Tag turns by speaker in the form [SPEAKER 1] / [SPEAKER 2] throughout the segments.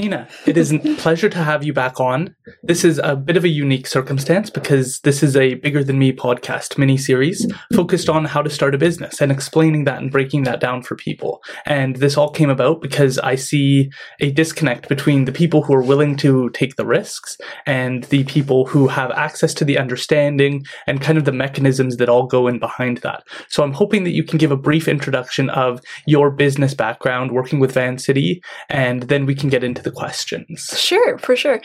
[SPEAKER 1] Nina, it is a pleasure to have you back on. This is a bit of a unique circumstance because this is a bigger than me podcast mini series focused on how to start a business and explaining that and breaking that down for people. And this all came about because I see a disconnect between the people who are willing to take the risks and the people who have access to the understanding and kind of the mechanisms that all go in behind that. So I'm hoping that you can give a brief introduction of your business background working with Vancity, and then we can get into the questions.
[SPEAKER 2] Sure, for sure.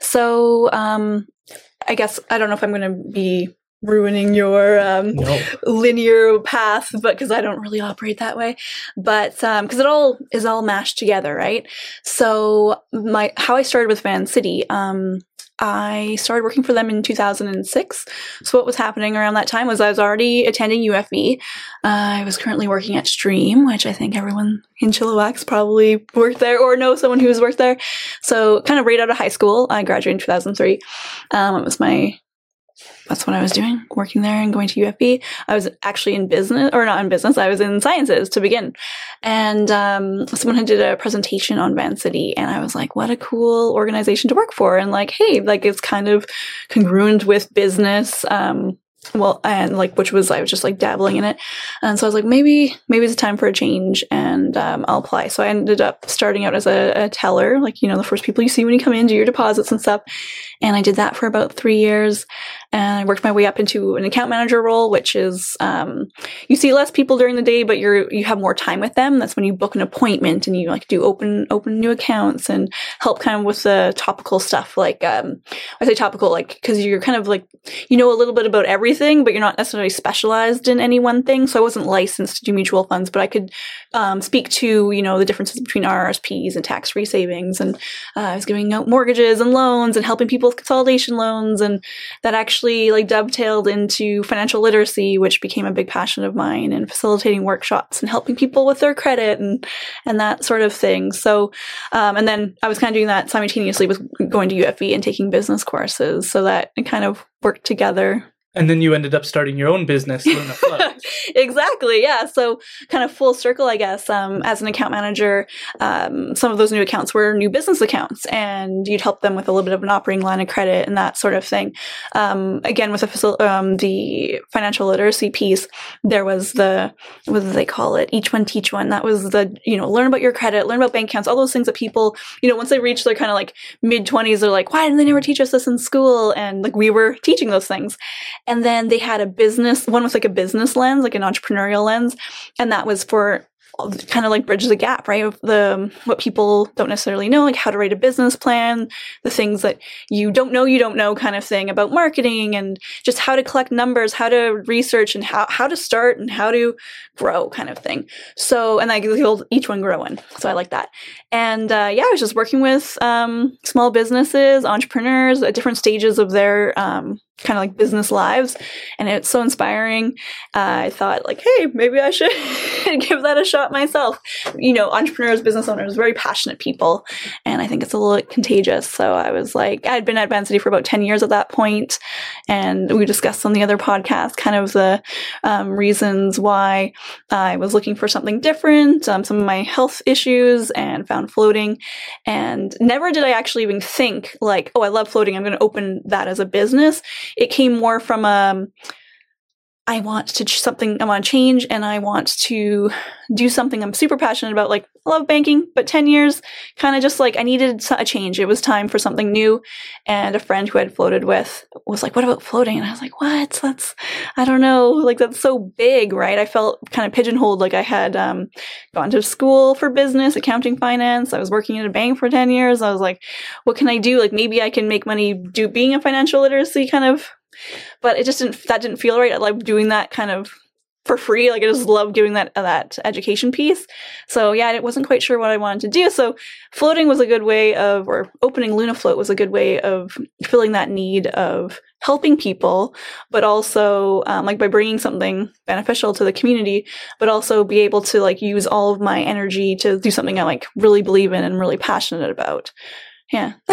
[SPEAKER 2] So, um, I guess I don't know if I'm going to be ruining your um,
[SPEAKER 1] No.
[SPEAKER 2] linear path, but because I don't really operate that way, but because it all is all mashed together, right? So my how I started with Vancity. Um, I started working for them in 2006. So what was happening around that time was I was already attending UFV. Uh, I was currently working at Stream, which I think everyone in Chilliwack's probably worked there or know someone who's worked there. So kind of right out of high school, I graduated in 2003. Um, it was my that's what I was doing, working there and going to UFV. I was actually in business, or not in business, I was in sciences to begin. And um, someone had did a presentation on Vancity, and I was like, what a cool organization to work for. And like, hey, like it's kind of congruent with business. Um, well, and like, which was, I was just like dabbling in it. And so I was like, maybe, maybe it's time for a change and um, I'll apply. So I ended up starting out as a, a teller, like, you know, the first people you see when you come in, do your deposits and stuff. And I did that for about three years. And I worked my way up into an account manager role, which is um, you see less people during the day, but you're you have more time with them. That's when you book an appointment and you like do open open new accounts and help kind of with the topical stuff. Like um, I say topical, like because you're kind of like you know a little bit about everything, but you're not necessarily specialized in any one thing. So I wasn't licensed to do mutual funds, but I could um, speak to you know the differences between RRSPs and tax free savings, and uh, I was giving out mortgages and loans and helping people consolidation loans, and that actually like dovetailed into financial literacy, which became a big passion of mine, and facilitating workshops and helping people with their credit and and that sort of thing. So, um, and then I was kind of doing that simultaneously with going to UFV and taking business courses, so that it kind of worked together
[SPEAKER 1] And then you ended up starting your own business,
[SPEAKER 2] exactly yeah. So kind of full circle i guess um, as an account manager um, some of those new accounts were new business accounts and you'd help them with a little bit of an operating line of credit and that sort of thing. Um, again with the, um, the financial literacy piece there was the what do they call it? Each one teach one. That was the you know learn about your credit learn about bank accounts all those things that people you know once they reach their kind of like mid 20s they're like why didn't they never teach us this in school? And like we were teaching those things and then they had a business one was like a business lens like an entrepreneurial lens. And that was for kind of like bridge the gap right? The what people don't necessarily know like how to write a business plan the things that you don't know you don't know kind of thing about marketing and just how to collect numbers how to research and how, how to start and how to grow kind of thing. So and like each one growing. So i like that. And uh, yeah i was just working with um, small businesses entrepreneurs at different stages of their um, kind of like business lives and it's so inspiring. Uh, i thought like hey maybe i should give that a shot myself. You know entrepreneurs business owners very passionate people and i think it's a little contagious. So i was like i'd been at Vancity for about 10 years at that point and we discussed on the other podcast kind of the um, reasons why i was looking for something different um, some of my health issues and found floating. And never did i actually even think like oh i love floating i'm going to open that as a business it came more from um I want to ch- something I want to change and I want to do something I'm super passionate about like I love banking. But 10 years kind of just like I needed a change. It was time for something new and a friend who I'd floated with was like what about floating? And I was like what? That's I don't know. Like that's so big right? I felt kind of pigeonholed like I had um, gone to school for business accounting finance. I was working at a bank for 10 years. I was like what can I do? Like maybe I can make money do being a financial literacy kind of but it just didn't that didn't feel right. I like doing that kind of for free. Like I just love doing that that education piece. So yeah, I wasn't quite sure what I wanted to do. So floating was a good way of, or opening Luna Float was a good way of filling that need of helping people, but also um, like by bringing something beneficial to the community, but also be able to like use all of my energy to do something I like really believe in and really passionate about. Yeah.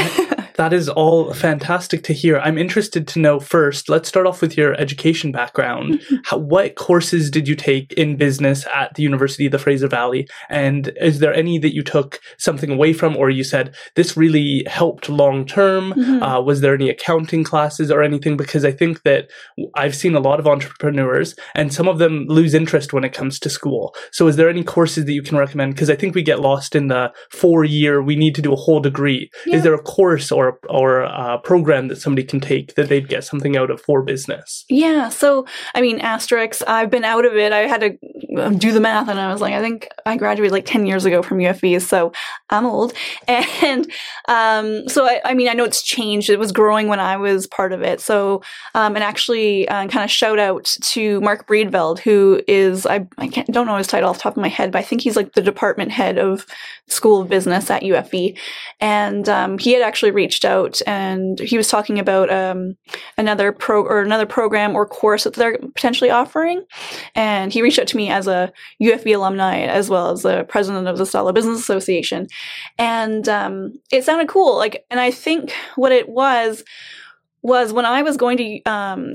[SPEAKER 1] that is all fantastic to hear. I'm interested to know first, let's start off with your education background. Mm-hmm. How, what courses did you take in business at the University of the Fraser Valley? And is there any that you took something away from or you said this really helped long term? Mm-hmm. Uh, was there any accounting classes or anything? Because I think that I've seen a lot of entrepreneurs and some of them lose interest when it comes to school. So is there any courses that you can recommend? Because I think we get lost in the four year, we need to do a whole degree yeah. Is there a course or or a program that somebody can take that they'd get something out of for business?
[SPEAKER 2] Yeah. So I mean, Asterix. I've been out of it. I had to um, do the math, and I was like, I think I graduated like ten years ago from UFV, so I'm old. And um, so I, I, mean, I know it's changed. It was growing when I was part of it. So um, and actually, uh, kind of shout out to Mark Breedveld, who is I I don't know his title off the top of my head, but I think he's like the department head of School of Business at UFV, and um, he had actually reached out and he was talking about um, another pro or another program or course that they're potentially offering. And he reached out to me as a UFV alumni as well as the president of the Stella Business Association, and um, it sounded cool. Like, and I think what it was was when I was going to um,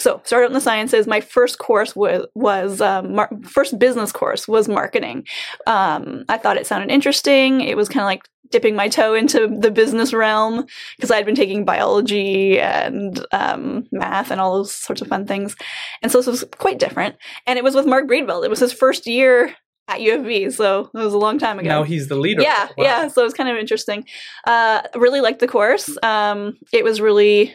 [SPEAKER 2] so started in the sciences. My first course was was um, mar- first business course was marketing. Um, I thought it sounded interesting. It was kind of like dipping my toe into the business realm because I had been taking biology and um, math and all those sorts of fun things, and so this was quite different. And it was with Mark Breedveld. It was his first year at UFV, so it was a long time ago.
[SPEAKER 1] Now he's the leader.
[SPEAKER 2] Yeah, wow. yeah. So it was kind of interesting. Uh, really liked the course. Um, it was really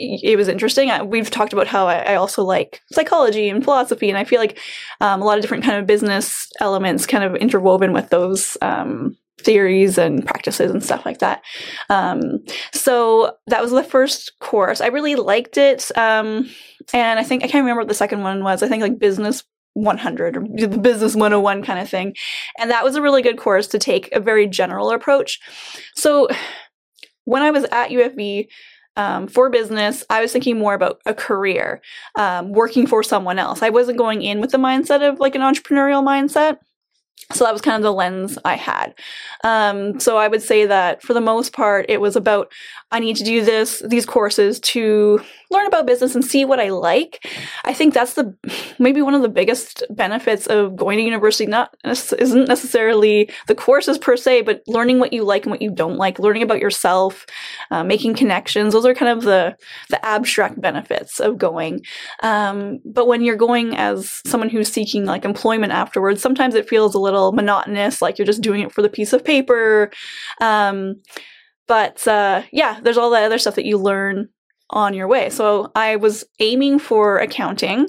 [SPEAKER 2] it was interesting. I, we've talked about how I, I, also like psychology and philosophy, and I feel like um, a lot of different kind of business elements kind of interwoven with those um, theories and practices and stuff like that. Um, so that was the first course. I really liked it, um, and I think I can't remember what the second one was. I think like business 100 or the business 101 kind of thing, and that was a really good course to take a very general approach. So when I was at UFV um, for business, I was thinking more about a career, um, working for someone else. I wasn't going in with the mindset of like an entrepreneurial mindset. So that was kind of the lens I had. Um, so I would say that for the most part, it was about I need to do this, these courses to learn about business and see what I like. I think that's the maybe one of the biggest benefits of going to university. Not isn't necessarily the courses per se, but learning what you like and what you don't like, learning about yourself, uh, making connections. Those are kind of the the abstract benefits of going. Um, but when you're going as someone who's seeking like employment afterwards, sometimes it feels a little monotonous, like you're just doing it for the piece of paper. Um, but uh, yeah, there's all that other stuff that you learn on your way. So I was aiming for accounting,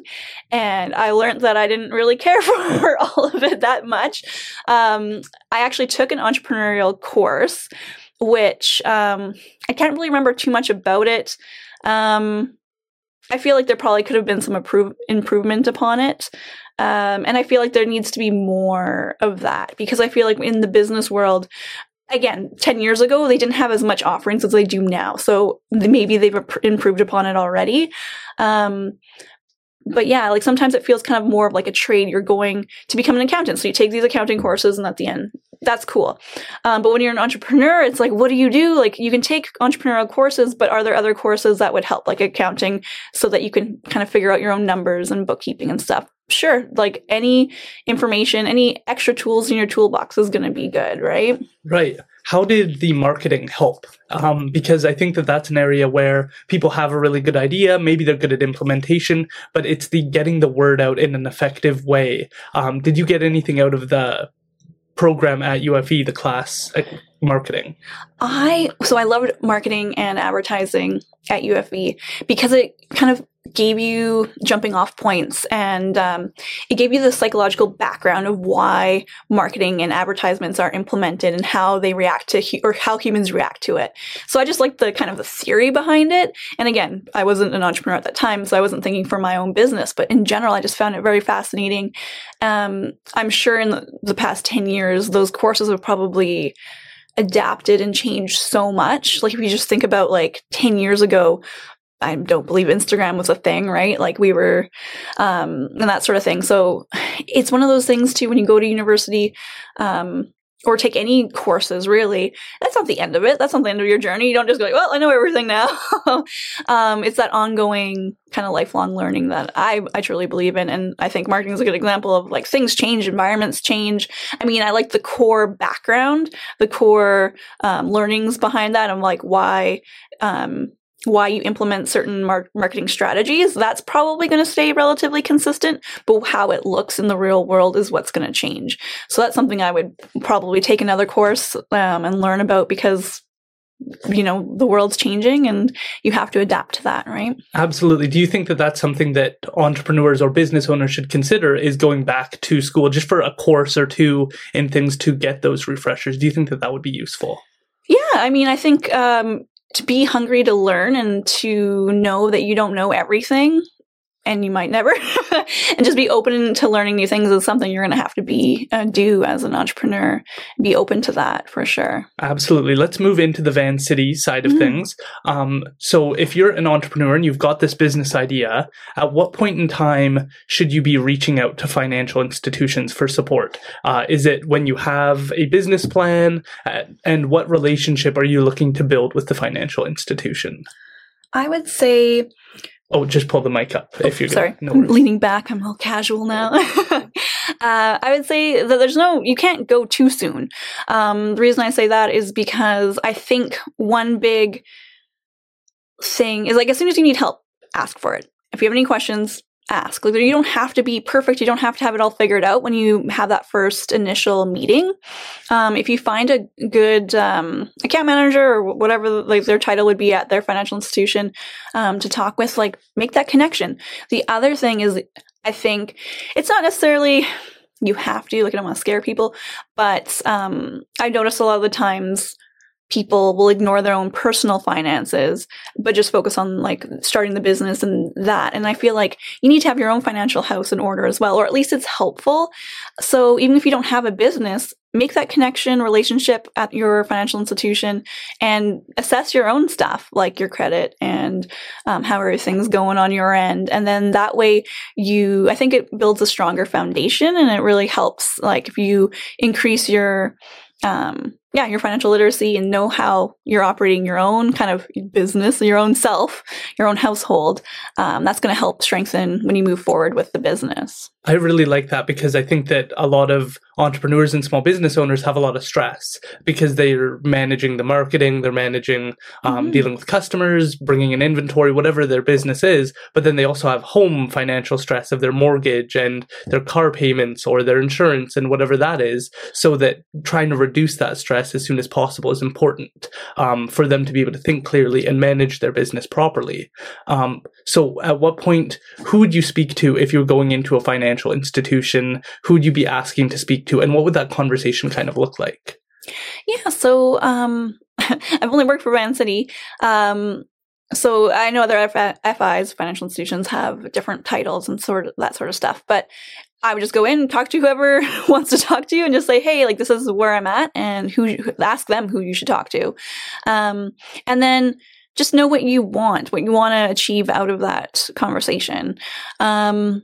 [SPEAKER 2] and I learned that I didn't really care for all of it that much. Um, I actually took an entrepreneurial course, which um, I can't really remember too much about it. Um, I feel like there probably could have been some improve- improvement upon it. Um, and I feel like there needs to be more of that because I feel like in the business world, again, 10 years ago, they didn't have as much offerings as they do now. So maybe they've improved upon it already. Um, but yeah, like sometimes it feels kind of more of like a trade. You're going to become an accountant. So you take these accounting courses and at the end, that's cool. Um, but when you're an entrepreneur, it's like, what do you do? Like you can take entrepreneurial courses, but are there other courses that would help, like accounting, so that you can kind of figure out your own numbers and bookkeeping and stuff? Sure, like any information, any extra tools in your toolbox is going to be good, right?
[SPEAKER 1] Right. How did the marketing help? Um, because I think that that's an area where people have a really good idea. Maybe they're good at implementation, but it's the getting the word out in an effective way. Um, did you get anything out of the program at UFV, the class at marketing?
[SPEAKER 2] I so I loved marketing and advertising at UFV because it kind of gave you jumping off points and um, it gave you the psychological background of why marketing and advertisements are implemented and how they react to hu- or how humans react to it. So i just liked the kind of the theory behind it. And again i wasn't an entrepreneur at that time so i wasn't thinking for my own business but in general i just found it very fascinating. Um, i'm sure in the, the past 10 years those courses have probably adapted and changed so much. Like if you just think about like 10 years ago, I don't believe Instagram was a thing, right? Like we were, um, and that sort of thing. So it's one of those things too, when you go to university, um, or take any courses really that's not the end of it that's not the end of your journey you don't just go like well i know everything now um, it's that ongoing kind of lifelong learning that I, I truly believe in and i think marketing is a good example of like things change environments change i mean i like the core background the core um, learnings behind that and like why um, why you implement certain mar- marketing strategies, that's probably going to stay relatively consistent, but how it looks in the real world is what's going to change. So that's something I would probably take another course um, and learn about because you know the world's changing and you have to adapt to that right?
[SPEAKER 1] Absolutely. Do you think that that's something that entrepreneurs or business owners should consider is going back to school just for a course or two in things to get those refreshers? Do you think that that would be useful?
[SPEAKER 2] Yeah i mean i think um, to be hungry to learn and to know that you don't know everything and you might never and just be open to learning new things is something you're going to have to be uh, do as an entrepreneur. Be open to that for sure.
[SPEAKER 1] Absolutely. Let's move into the Vancity side of mm-hmm. things. Um, so if you're an entrepreneur and you've got this business idea at what point in time should you be reaching out to financial institutions for support? Uh, is it when you have a business plan uh, and what relationship are you looking to build with the financial institution?
[SPEAKER 2] I would say
[SPEAKER 1] Oh, just pull the mic up if you're
[SPEAKER 2] sorry. No leaning back. I'm all casual now. uh, I would say that there's no, you can't go too soon. Um, the reason I say that is because I think one big thing is like as soon as you need help, ask for it. If you have any questions, ask. Like you don't have to be perfect. You don't have to have it all figured out when you have that first initial meeting. Um, if you find a good um, account manager or whatever like their title would be at their financial institution um, to talk with, like make that connection. The other thing is, I think it's not necessarily you have to like I don't want to scare people, but um, I notice a lot of the times people will ignore their own personal finances, but just focus on like starting the business and that. And I feel like you need to have your own financial house in order as well, or at least it's helpful. So even if you don't have a business, make that connection relationship at your financial institution and assess your own stuff like your credit and um, how everything's going on your end and then that way you i think it builds a stronger foundation and it really helps like if you increase your um, yeah, your financial literacy and know how you're operating your own kind of business, your own self, your own household. Um, that's going to help strengthen when you move forward with the business.
[SPEAKER 1] I really like that because I think that a lot of entrepreneurs and small business owners have a lot of stress because they're managing the marketing, they're managing um, mm-hmm. dealing with customers, bringing in inventory, whatever their business is. But then they also have home financial stress of their mortgage and their car payments or their insurance and whatever that is. So that trying to reduce that stress as soon as possible is important um, for them to be able to think clearly and manage their business properly. Um, so at what point, who would you speak to if you're going into a financial institution? Who would you be asking to speak to? And what would that conversation kind of look like?
[SPEAKER 2] Yeah, so um, I've only worked for Vancity. Um, so I know other FIs, financial institutions, have different titles and sort of that sort of stuff. But I would just go in, talk to whoever wants to talk to you, and just say, "Hey, like this is where I'm at," and who ask them who you should talk to, um, and then just know what you want, what you want to achieve out of that conversation. Um,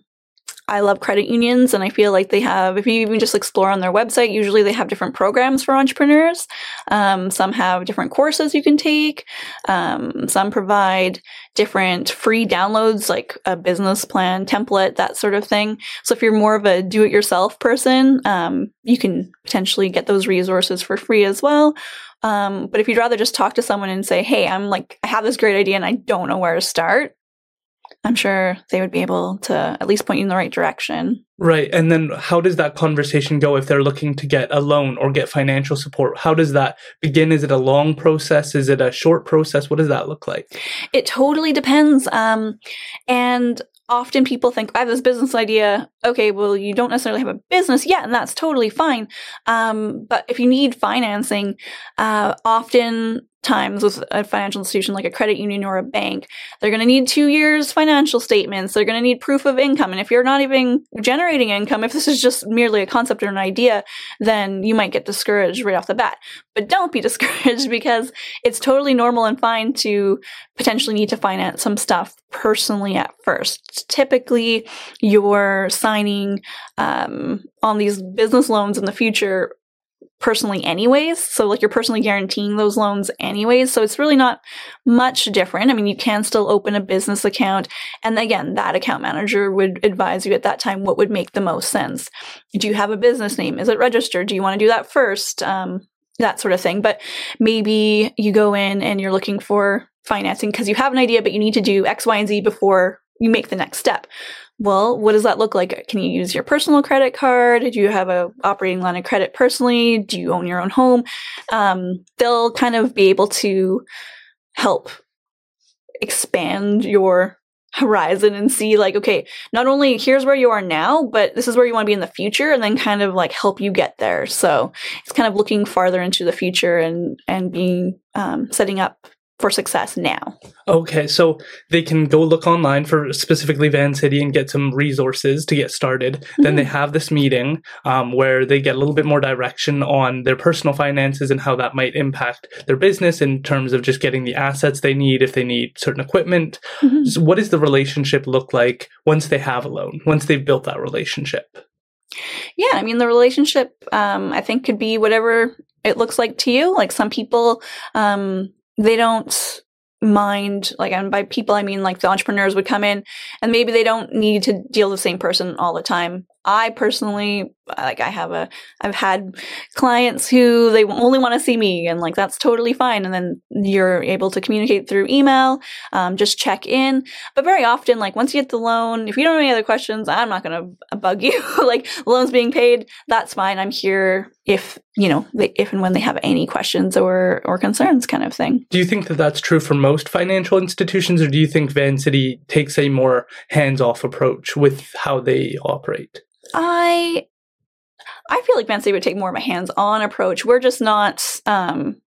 [SPEAKER 2] I love credit unions, and I feel like they have, if you even just explore on their website, usually they have different programs for entrepreneurs. Um, some have different courses you can take. Um, some provide different free downloads, like a business plan template, that sort of thing. So if you're more of a do it yourself person, um, you can potentially get those resources for free as well. Um, but if you'd rather just talk to someone and say, Hey, I'm like, I have this great idea and I don't know where to start, I'm sure they would be able to at least point you in the right direction.
[SPEAKER 1] Right. And then how does that conversation go if they're looking to get a loan or get financial support? How does that begin? Is it a long process? Is it a short process? What does that look like?
[SPEAKER 2] It totally depends. Um, and often people think, I have this business idea. Okay, well, you don't necessarily have a business yet, and that's totally fine. Um, but if you need financing, uh, often times with a financial institution like a credit union or a bank, they're going to need two years financial statements. They're going to need proof of income. And if you're not even generating income, if this is just merely a concept or an idea, then you might get discouraged right off the bat. But don't be discouraged because it's totally normal and fine to potentially need to finance some stuff personally at first. Typically, you're signing um, on these business loans in the future personally anyways. So like you're personally guaranteeing those loans anyways. So it's really not much different. I mean, you can still open a business account. And again, that account manager would advise you at that time what would make the most sense. Do you have a business name? Is it registered? Do you want to do that first? Um, that sort of thing. But maybe you go in and you're looking for financing because you have an idea, but you need to do X, Y, and Z before you make the next step. Well, what does that look like? Can you use your personal credit card? Do you have a operating line of credit personally? Do you own your own home? Um, they'll kind of be able to help expand your horizon and see like okay not only here's where you are now but this is where you want to be in the future and then kind of like help you get there so it's kind of looking farther into the future and and being um, setting up for success now.
[SPEAKER 1] Okay, so they can go look online for specifically Vancity and get some resources to get started. Mm-hmm. Then they mm-hmm. have this meeting um, where they get a little bit more direction on their personal finances and how that might impact their business in terms of just getting the assets they need if they need certain equipment. Mm-hmm. So what does the relationship look like once they have a loan, once they've built that relationship?
[SPEAKER 2] Yeah, I mean, the relationship, um, I think, could be whatever it looks like to you. Like some people, um, they don't mind like and by people i mean like the entrepreneurs would come in and maybe they don't need to deal with the same person all the time. I personally like I have a I've had clients who they only want to see me and like that's totally fine and then you're able to communicate through email um, just check in. But very often like once you get the loan if you don't have any other questions I'm not going to bug you. Like loans being paid that's fine I'm here if you know they, if and when they have any questions or or concerns kind of thing.
[SPEAKER 1] Do you think that that's true for most financial institutions or do you think Vancity takes a more hands-off approach with how they operate?
[SPEAKER 2] I I feel like Vancity would take more of a hands-on approach. We're just not um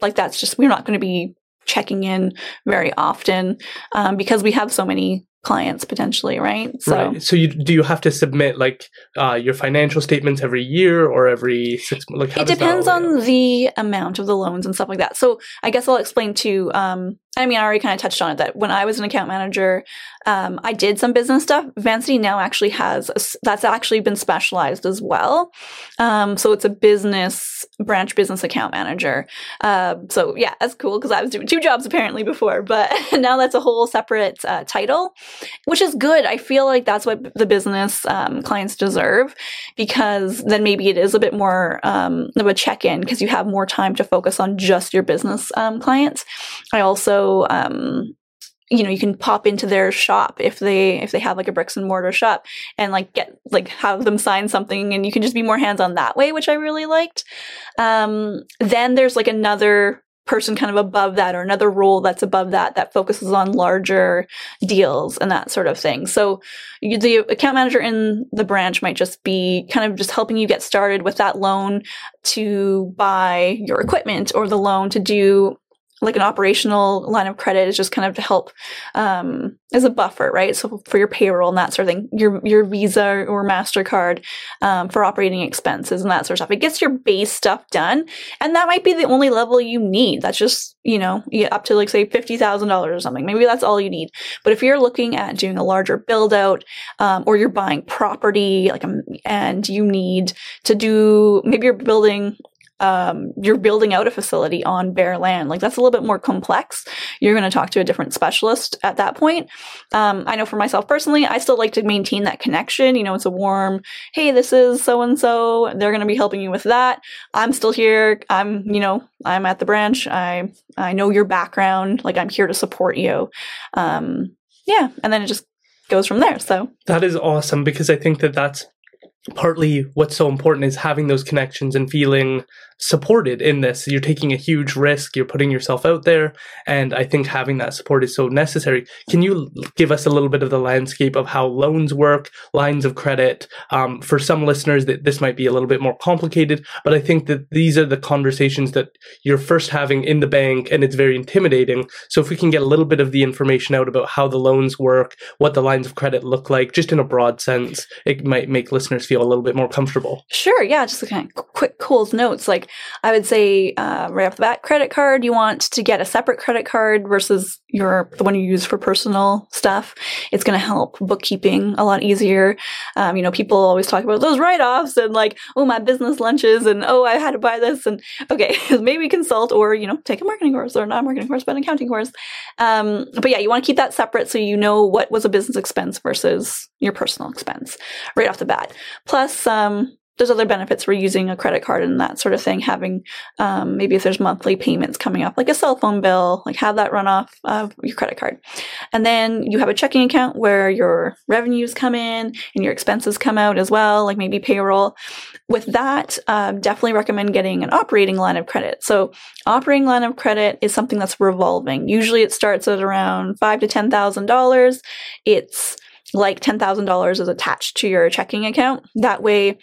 [SPEAKER 2] like that's just we're not going to be checking in very often um, because we have so many clients potentially, right?
[SPEAKER 1] So, right. so you do you have to submit like uh, your financial statements every year or every six months?
[SPEAKER 2] Like, it depends on the amount of the loans and stuff like that. So, I guess I'll explain to Um, I mean, I already kind of touched on it that when I was an account manager, um, I did some business stuff. Vancity now actually has a, that's actually been specialized as well. Um, so it's a business branch business account manager. Uh, so yeah, that's cool because I was doing two jobs apparently before, but now that's a whole separate uh, title, which is good. I feel like that's what the business um, clients deserve because then maybe it is a bit more um, of a check in because you have more time to focus on just your business um, clients. I also um, you know you can pop into their shop if they if they have like a bricks and mortar shop and like get like have them sign something and you can just be more hands on that way which i really liked. Um, then there's like another person kind of above that or another role that's above that that focuses on larger deals and that sort of thing. So you, the account manager in the branch might just be kind of just helping you get started with that loan to buy your equipment or the loan to do like an operational line of credit is just kind of to help um, as a buffer, right? So for your payroll and that sort of thing, your your Visa or Mastercard um, for operating expenses and that sort of stuff. It gets your base stuff done, and that might be the only level you need. That's just you know up to like say fifty thousand dollars or something. Maybe that's all you need. But if you're looking at doing a larger build out, um, or you're buying property, like um, and you need to do maybe you're building um, you're building out a facility on bare land. Like that's a little bit more complex. You're going to talk to a different specialist at that point. Um, I know for myself personally, I still like to maintain that connection. You know, it's a warm, hey, this is so and so. They're going to be helping you with that. I'm still here. I'm, you know, I'm at the branch. I I know your background. Like I'm here to support you. Um, yeah, and then it just goes from there. So
[SPEAKER 1] that is awesome because I think that that's partly what's so important is having those connections and feeling supported in this. You're taking a huge risk, you're putting yourself out there, and I think having that support is so necessary. Can you give us a little bit of the landscape of how loans work, lines of credit? Um, for some listeners, that this might be a little bit more complicated, but I think that these are the conversations that you're first having in the bank, and it's very intimidating. So if we can get a little bit of the information out about how the loans work, what the lines of credit look like, just in a broad sense, it might make listeners feel a little bit more comfortable.
[SPEAKER 2] Sure, yeah, just kind of quick, cool notes like I would say uh, right off the bat, credit card. You want to get a separate credit card versus your the one you use for personal stuff. It's going to help bookkeeping a lot easier. Um, you know, people always talk about those write offs and like, oh, my business lunches and oh, I had to buy this and okay, maybe consult or you know take a marketing course or not a marketing course but an accounting course. Um, but yeah, you want to keep that separate so you know what was a business expense versus your personal expense right off the bat. Plus, um, there's other benefits for using a credit card and that sort of thing. Having um, maybe if there's monthly payments coming up, like a cell phone bill, like have that run off of your credit card. And then you have a checking account where your revenues come in and your expenses come out as well, like maybe payroll. With that, uh, definitely recommend getting an operating line of credit. So operating line of credit is something that's revolving. Usually it starts at around five to ten thousand dollars. It's like $10,000 is attached to your checking account. That way,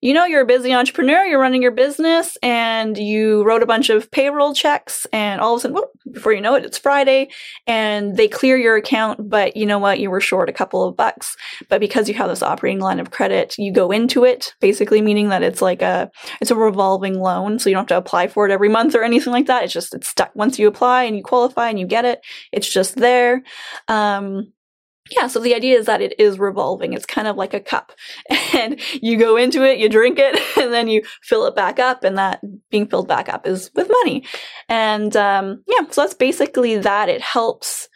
[SPEAKER 2] you know you're a busy entrepreneur, you're running your business, and you wrote a bunch of payroll checks, and all of a sudden, whoop, before you know it, it's Friday, and they clear your account, but you know what? You were short a couple of bucks. But because you have this operating line of credit, you go into it, basically meaning that it's like a it's a revolving loan, so you don't have to apply for it every month or anything like that. It's just it's stuck once you apply and you qualify and you get it, it's just there. Um, yeah, so the idea is that it is revolving. It's kind of like a cup. And you go into it, you drink it, and then you fill it back up, and that being filled back up is with money. And um, yeah, so that's basically that. It helps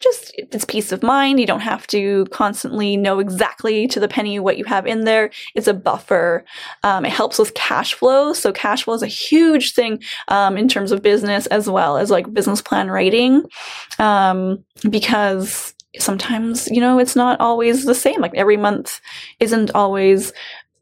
[SPEAKER 2] just it's peace of mind. You don't have to constantly know exactly to the penny what you have in there. It's a buffer. Um, it helps with cash flow. So cash flow is a huge thing um, in terms of business as well as like business plan writing, um, because sometimes, you know, it's not always the same. Like every month isn't always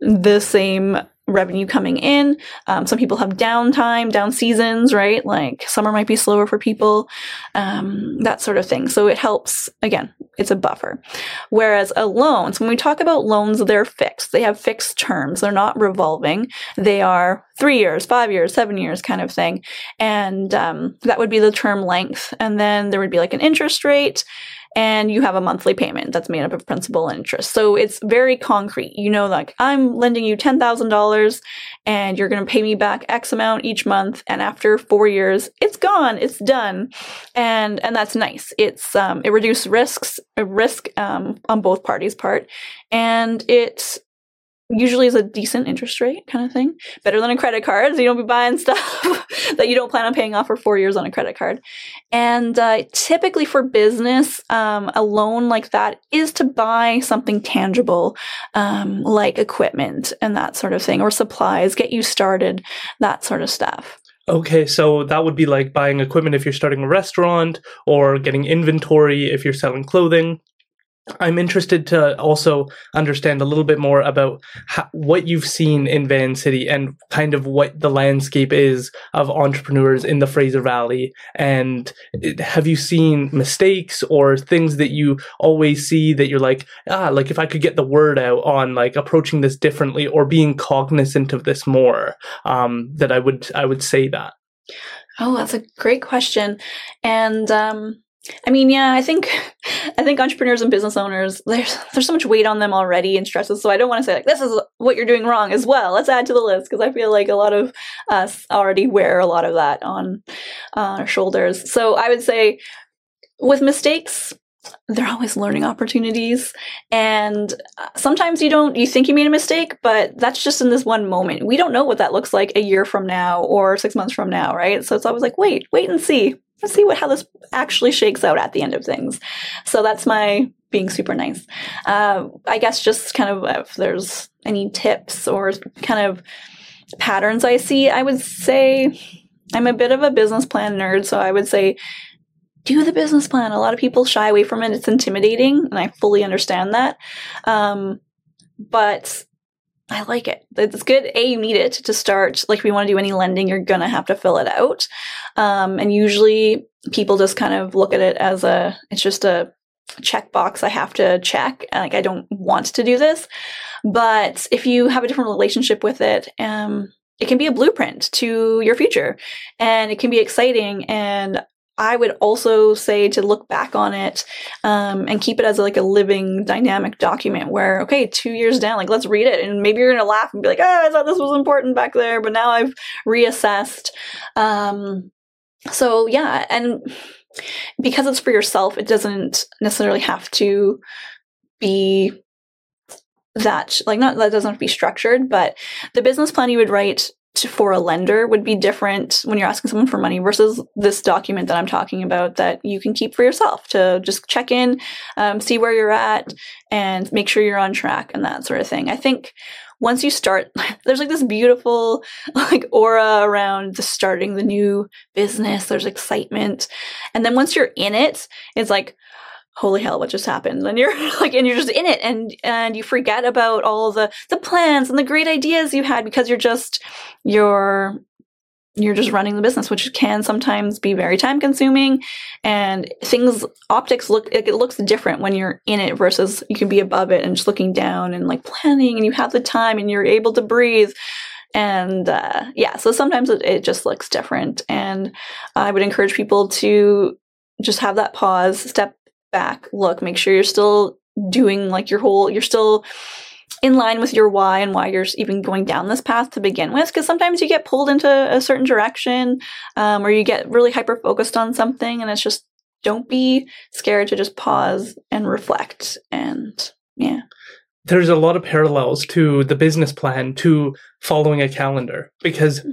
[SPEAKER 2] the same revenue coming in. Um, some people have downtime, down seasons, right? Like summer might be slower for people, um, that sort of thing. So it helps. Again, it's a buffer. Whereas a loan, so when we talk about loans, they're fixed. They have fixed terms. They're not revolving. They are three years, five years, seven years kind of thing. And um, that would be the term length. And then there would be like an interest rate and you have a monthly payment that's made up of principal and interest. So it's very concrete. You know, like I'm lending you $10,000 and you're going to pay me back X amount each month. And after four years, it's gone. It's done. And, and that's nice. It's, um, it reduces risks, risk, um, on both parties' part. And it usually is a decent interest rate kind of thing. Better than a credit card. So you don't be buying stuff that you don't plan on paying off for four years on a credit card. And uh, typically for business, um, a loan like that is to buy something tangible, um, like equipment and that sort of thing, or supplies, get you started, that sort of stuff.
[SPEAKER 1] Okay, so that would be like buying equipment if you're starting a restaurant or getting inventory if you're selling clothing. I'm interested to also understand a little bit more about how, what you've seen in Vancity and kind of what the landscape is of entrepreneurs in the Fraser Valley. And have you seen mistakes or things that you always see that you're like, ah, like if I could get the word out on like approaching this differently or being cognizant of this more, um, that I would I would say that.
[SPEAKER 2] Oh, that's a great question, and um, I mean, yeah, I think I think entrepreneurs and business owners there's there's so much weight on them already and stresses. So I don't want to say like this is what you're doing wrong as well. Let's add to the list because I feel like a lot of us already wear a lot of that on uh, our shoulders. So I would say with mistakes, they're always learning opportunities and uh, sometimes you don't you think you made a mistake but that's just in this one moment we don't know what that looks like a year from now or six months from now right so it's always like wait wait and see let's see what how this actually shakes out at the end of things. So that's my being super nice. Uh, I guess just kind of if there's any tips or kind of patterns I see, I would say I'm a bit of a business plan nerd, so I would say do the business plan. A lot of people shy away from it; it's intimidating, and I fully understand that. Um, but I like it. It's good. A, you need it to start. Like, if you want to do any lending, you're going to have to fill it out. Um, and usually people just kind of look at it as a, it's just a checkbox I have to check. Like, I don't want to do this. But if you have a different relationship with it, um, it can be a blueprint to your future and it can be exciting. And I would also say to look back on it um, and keep it as like a living, dynamic document where, okay, two years down, like let's read it, and maybe you're gonna laugh and be like, "Oh, I thought this was important back there, but now I've reassessed." Um, so yeah, and because it's for yourself, it doesn't necessarily have to be that like not that doesn't have to be structured, but the business plan you would write for a lender would be different when you're asking someone for money versus this document that I'm talking about that you can keep for yourself to just check in, um, see where you're at, and make sure you're on track and that sort of thing. I think once you start, there's like this beautiful like aura around the starting the new business. There's excitement, and then once you're in it, it's like holy hell what just happened? And you're like and you're just in it and and you forget about all the the plans and the great ideas you had because you're just you're you're just running the business which can sometimes be very time consuming and things optics look it looks different when you're in it versus you can be above it and just looking down and like planning and you have the time and you're able to breathe. And uh, yeah so sometimes it, it just looks different and i would encourage people to just have that pause step back, look, make sure you're still doing like your whole, you're still in line with your why and why you're even going down this path to begin with. Because sometimes you get pulled into a certain direction um, or you get really hyper focused on something, and it's just don't be scared to just pause and reflect. And yeah.
[SPEAKER 1] There's a lot of parallels to the business plan to following a calendar because mm.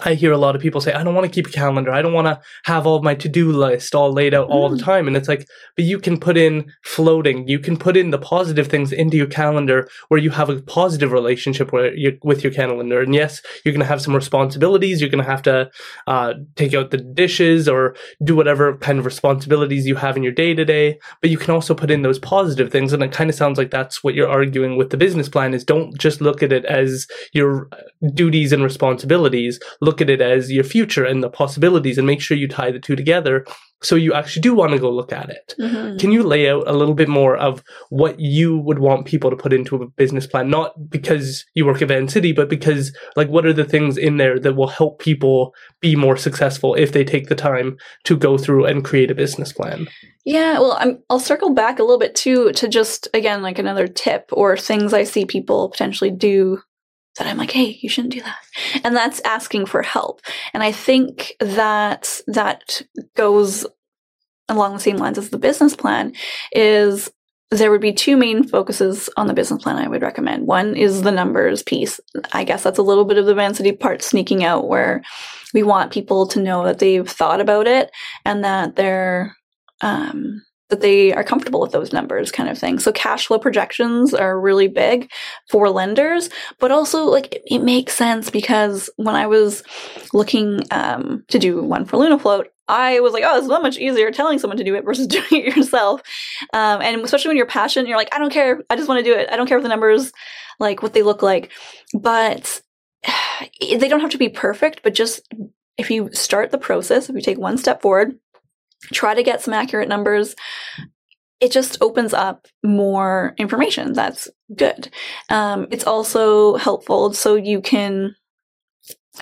[SPEAKER 1] I hear a lot of people say, I don't want to keep a calendar. I don't want to have all my to do list all laid out all the mm. time. And it's like, but you can put in floating. You can put in the positive things into your calendar where you have a positive relationship with your, with your calendar. And yes, you're going to have some responsibilities. You're going to have to uh, take out the dishes or do whatever kind of responsibilities you have in your day to day. But you can also put in those positive things. And it kind of sounds like that's what you're arguing with the business plan is don't just look at it as your duties and responsibilities look at it as your future and the possibilities and make sure you tie the two together so you actually do want to go look at it. Mm-hmm. Can you lay out a little bit more of what you would want people to put into a business plan? Not because you work at Vancity, but because like what are the things in there that will help people be more successful if they take the time to go through and create a business plan?
[SPEAKER 2] Yeah, well, i will circle back a little bit too to just again like another tip or things I see people potentially do that I'm like, hey, you shouldn't do that. And that's asking for help. And I think that that goes along the same lines as the business plan is there would be two main focuses on the business plan I would recommend. One is the numbers piece. I guess that's a little bit of the Vancity part sneaking out where we want people to know that they've thought about it and that they're um, that they are comfortable with those numbers kind of thing. So cash flow projections are really big for lenders, but also like it, it makes sense because when I was looking um, to do one for LunaFloat, I was like, oh, it's so much easier telling someone to do it versus doing it yourself. Um, and especially when you're passionate, you're like, I don't care. I just want to do it. I don't care if the numbers, like what they look like. But they don't have to be perfect, but just if you start the process, if you take one step forward, try to get some accurate numbers it just opens up more information. That's good. Um, it's also helpful so you can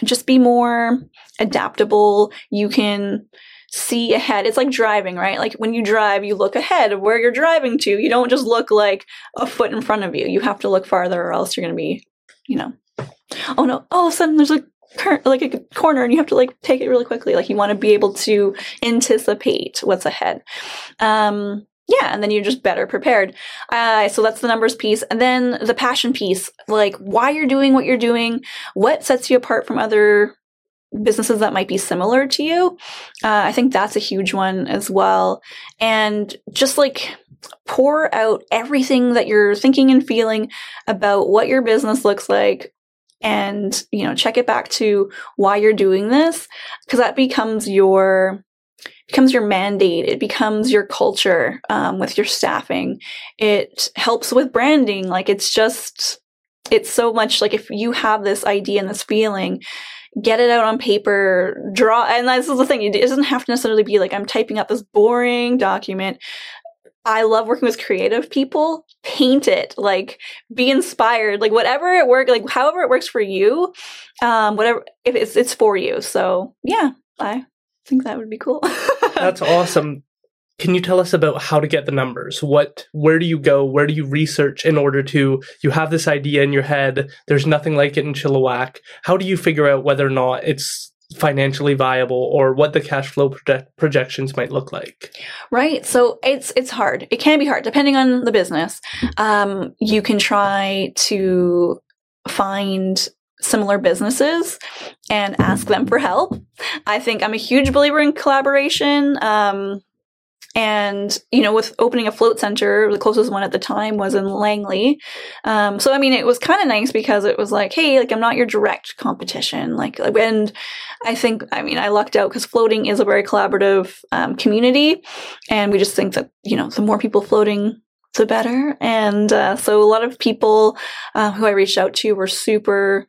[SPEAKER 2] just be more adaptable. You can see ahead. It's like driving right? Like when you drive you look ahead of where you're driving to. You don't just look like a foot in front of you. You have to look farther or else you're going to be you know. Oh no. All of a sudden there's a like a corner and you have to like take it really quickly. Like you want to be able to anticipate what's ahead. Um yeah and then you're just better prepared. Uh, so that's the numbers piece. And then the passion piece like why you're doing what you're doing what sets you apart from other businesses that might be similar to you. Uh, i think that's a huge one as well. And just like pour out everything that you're thinking and feeling about what your business looks like and you know check it back to why you're doing this because that becomes your becomes your mandate. It becomes your culture um, with your staffing. It helps with branding. Like it's just it's so much like if you have this idea and this feeling get it out on paper draw and this is the thing. It doesn't have to necessarily be like i'm typing up this boring document I love working with creative people. Paint it, like be inspired, like whatever it work, like however it works for you, um, whatever if it's it's for you. So yeah, I think that would be cool.
[SPEAKER 1] That's awesome. Can you tell us about how to get the numbers? What where do you go? Where do you research in order to you have this idea in your head, there's nothing like it in Chilliwack. How do you figure out whether or not it's financially viable or what the cash flow project- projections might look like.
[SPEAKER 2] Right. So it's it's hard. It can be hard depending on the business. Um, you can try to find similar businesses and ask them for help. I think i'm a huge believer in collaboration. Um, and, you know, with opening a float center, the closest one at the time was in Langley. Um, so, I mean, it was kind of nice because it was like, hey, like, I'm not your direct competition. Like, and I think, I mean, I lucked out because floating is a very collaborative um, community. And we just think that, you know, the more people floating, the better. And uh, so a lot of people uh, who I reached out to were super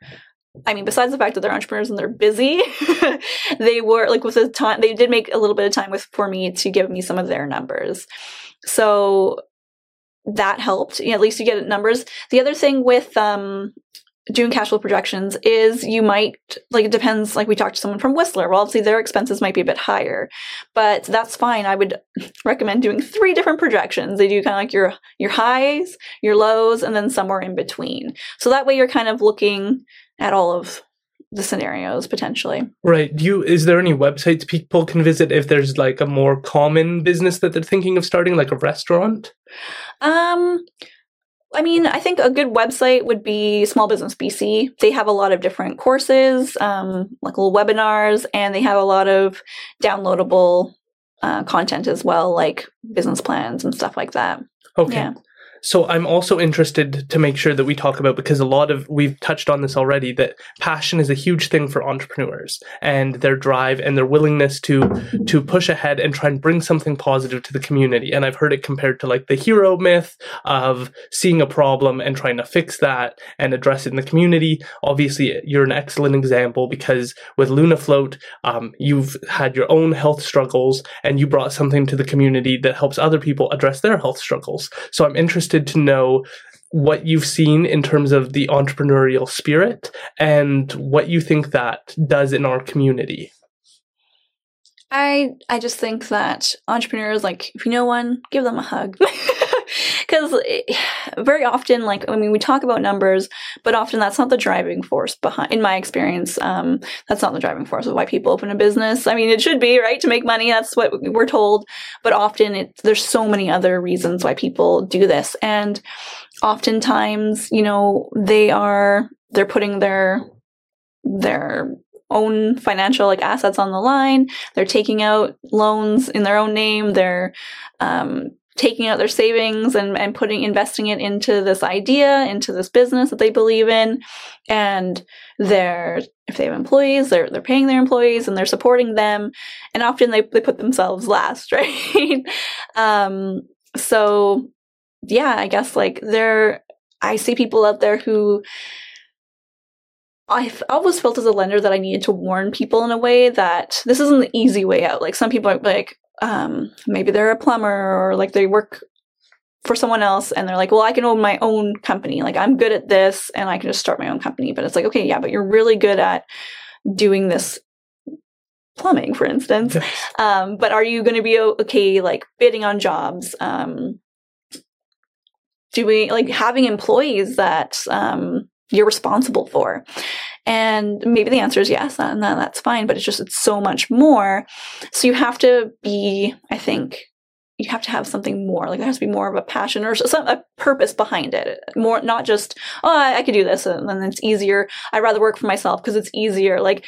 [SPEAKER 2] I mean, besides the fact that they're entrepreneurs and they're busy, they were like with the time they did make a little bit of time with for me to give me some of their numbers. So that helped. You know, at least you get numbers. The other thing with um, doing cash flow projections is you might like it depends like we talked to someone from whistler well obviously their expenses might be a bit higher but that's fine i would recommend doing three different projections they do kind of like your your highs your lows and then somewhere in between so that way you're kind of looking at all of the scenarios potentially.
[SPEAKER 1] Right. Do you is there any websites people can visit if there's like a more common business that they're thinking of starting, like a restaurant?
[SPEAKER 2] Um I mean, I think a good website would be Small Business BC. They have a lot of different courses, um, like little webinars, and they have a lot of downloadable uh, content as well, like business plans and stuff like that.
[SPEAKER 1] Okay. Yeah. So I'm also interested to make sure that we talk about because a lot of we've touched on this already that passion is a huge thing for entrepreneurs and their drive and their willingness to to push ahead and try and bring something positive to the community. And I've heard it compared to like the hero myth of seeing a problem and trying to fix that and address it in the community. Obviously, you're an excellent example because with Luna Float, um, you've had your own health struggles and you brought something to the community that helps other people address their health struggles. So I'm interested interested to know what you've seen in terms of the entrepreneurial spirit and what you think that does in our community.
[SPEAKER 2] I I just think that entrepreneurs like if you know one, give them a hug. because very often like i mean we talk about numbers but often that's not the driving force behind in my experience um, that's not the driving force of why people open a business i mean it should be right to make money that's what we're told but often it, there's so many other reasons why people do this and oftentimes you know they are they're putting their their own financial like assets on the line. They're taking out loans in their own name. They're um, taking out their savings and, and putting investing it into this idea into this business that they believe in. And they're if they have employees they're they're paying their employees and they're supporting them. And often they, they put themselves last right? Um so yeah i guess like there i see people out there who I've always felt as a lender that I needed to warn people in a way that this isn't the easy way out. Like some people are like, um, maybe they're a plumber or like they work for someone else and they're like, well, I can own my own company. Like I'm good at this and I can just start my own company. But it's like, okay, yeah, but you're really good at doing this plumbing, for instance. Um, but are you going to be okay, like bidding on jobs? Um, doing like having employees that um, you're responsible for? And maybe the answer is yes, and that's fine, but it's just, it's so much more. So you have to be, I think, you have to have something more. Like there has to be more of a passion or some a purpose behind it. More, not just oh, I, I could do this and then it's easier. I'd rather work for myself because it's easier. Like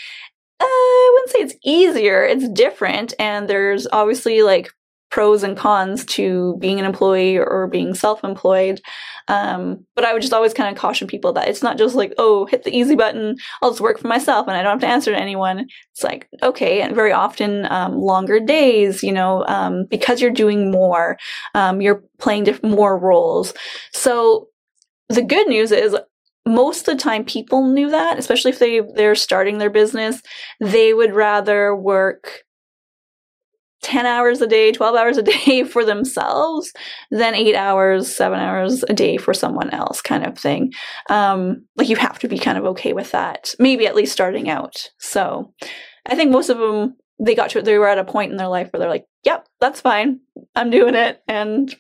[SPEAKER 2] uh, I wouldn't say it's easier. It's different, and there's obviously like pros and cons to being an employee or being self-employed. Um, but I would just always kind of caution people that it's not just like, oh, hit the easy button, I'll just work for myself and I don't have to answer to anyone. It's like, okay, and very often um, longer days, you know, um, because you're doing more, um, you're playing diff- more roles. So the good news is most of the time people knew that, especially if they, they're starting their business, they would rather work 10 hours a day, 12 hours a day for themselves then eight hours, seven hours a day for someone else, kind of thing. Um, like you have to be kind of okay with that, maybe at least starting out. So I think most of them they got to they were at a point in their life where they're like, "Yep, that's fine. I'm doing it." And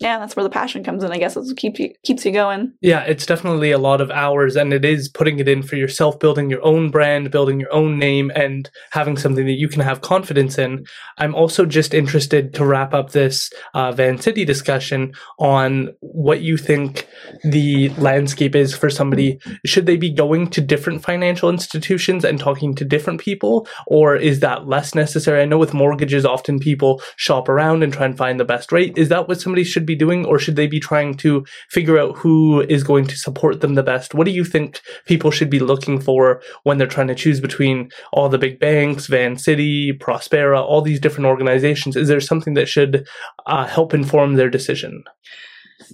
[SPEAKER 2] yeah, that's where the passion comes in. I guess it keep you keeps you going.
[SPEAKER 1] Yeah, it's definitely a lot of hours, and it is putting it in for yourself, building your own brand, building your own name, and having something that you can have confidence in. I'm also just interested to wrap up this uh, Vancity discussion on what you think the landscape is for somebody. Should they be going to different financial institutions and talking to different people, or is that less necessary? I know with mortgages, often people shop around and try and find the best rate. Is that what somebody should be doing, or should they be trying to figure out who is going to support them the best? What do you think people should be looking for when they're trying to choose between all the big banks, Vancity, Prospera, all these different organizations? Is there something that should uh, help inform their decision?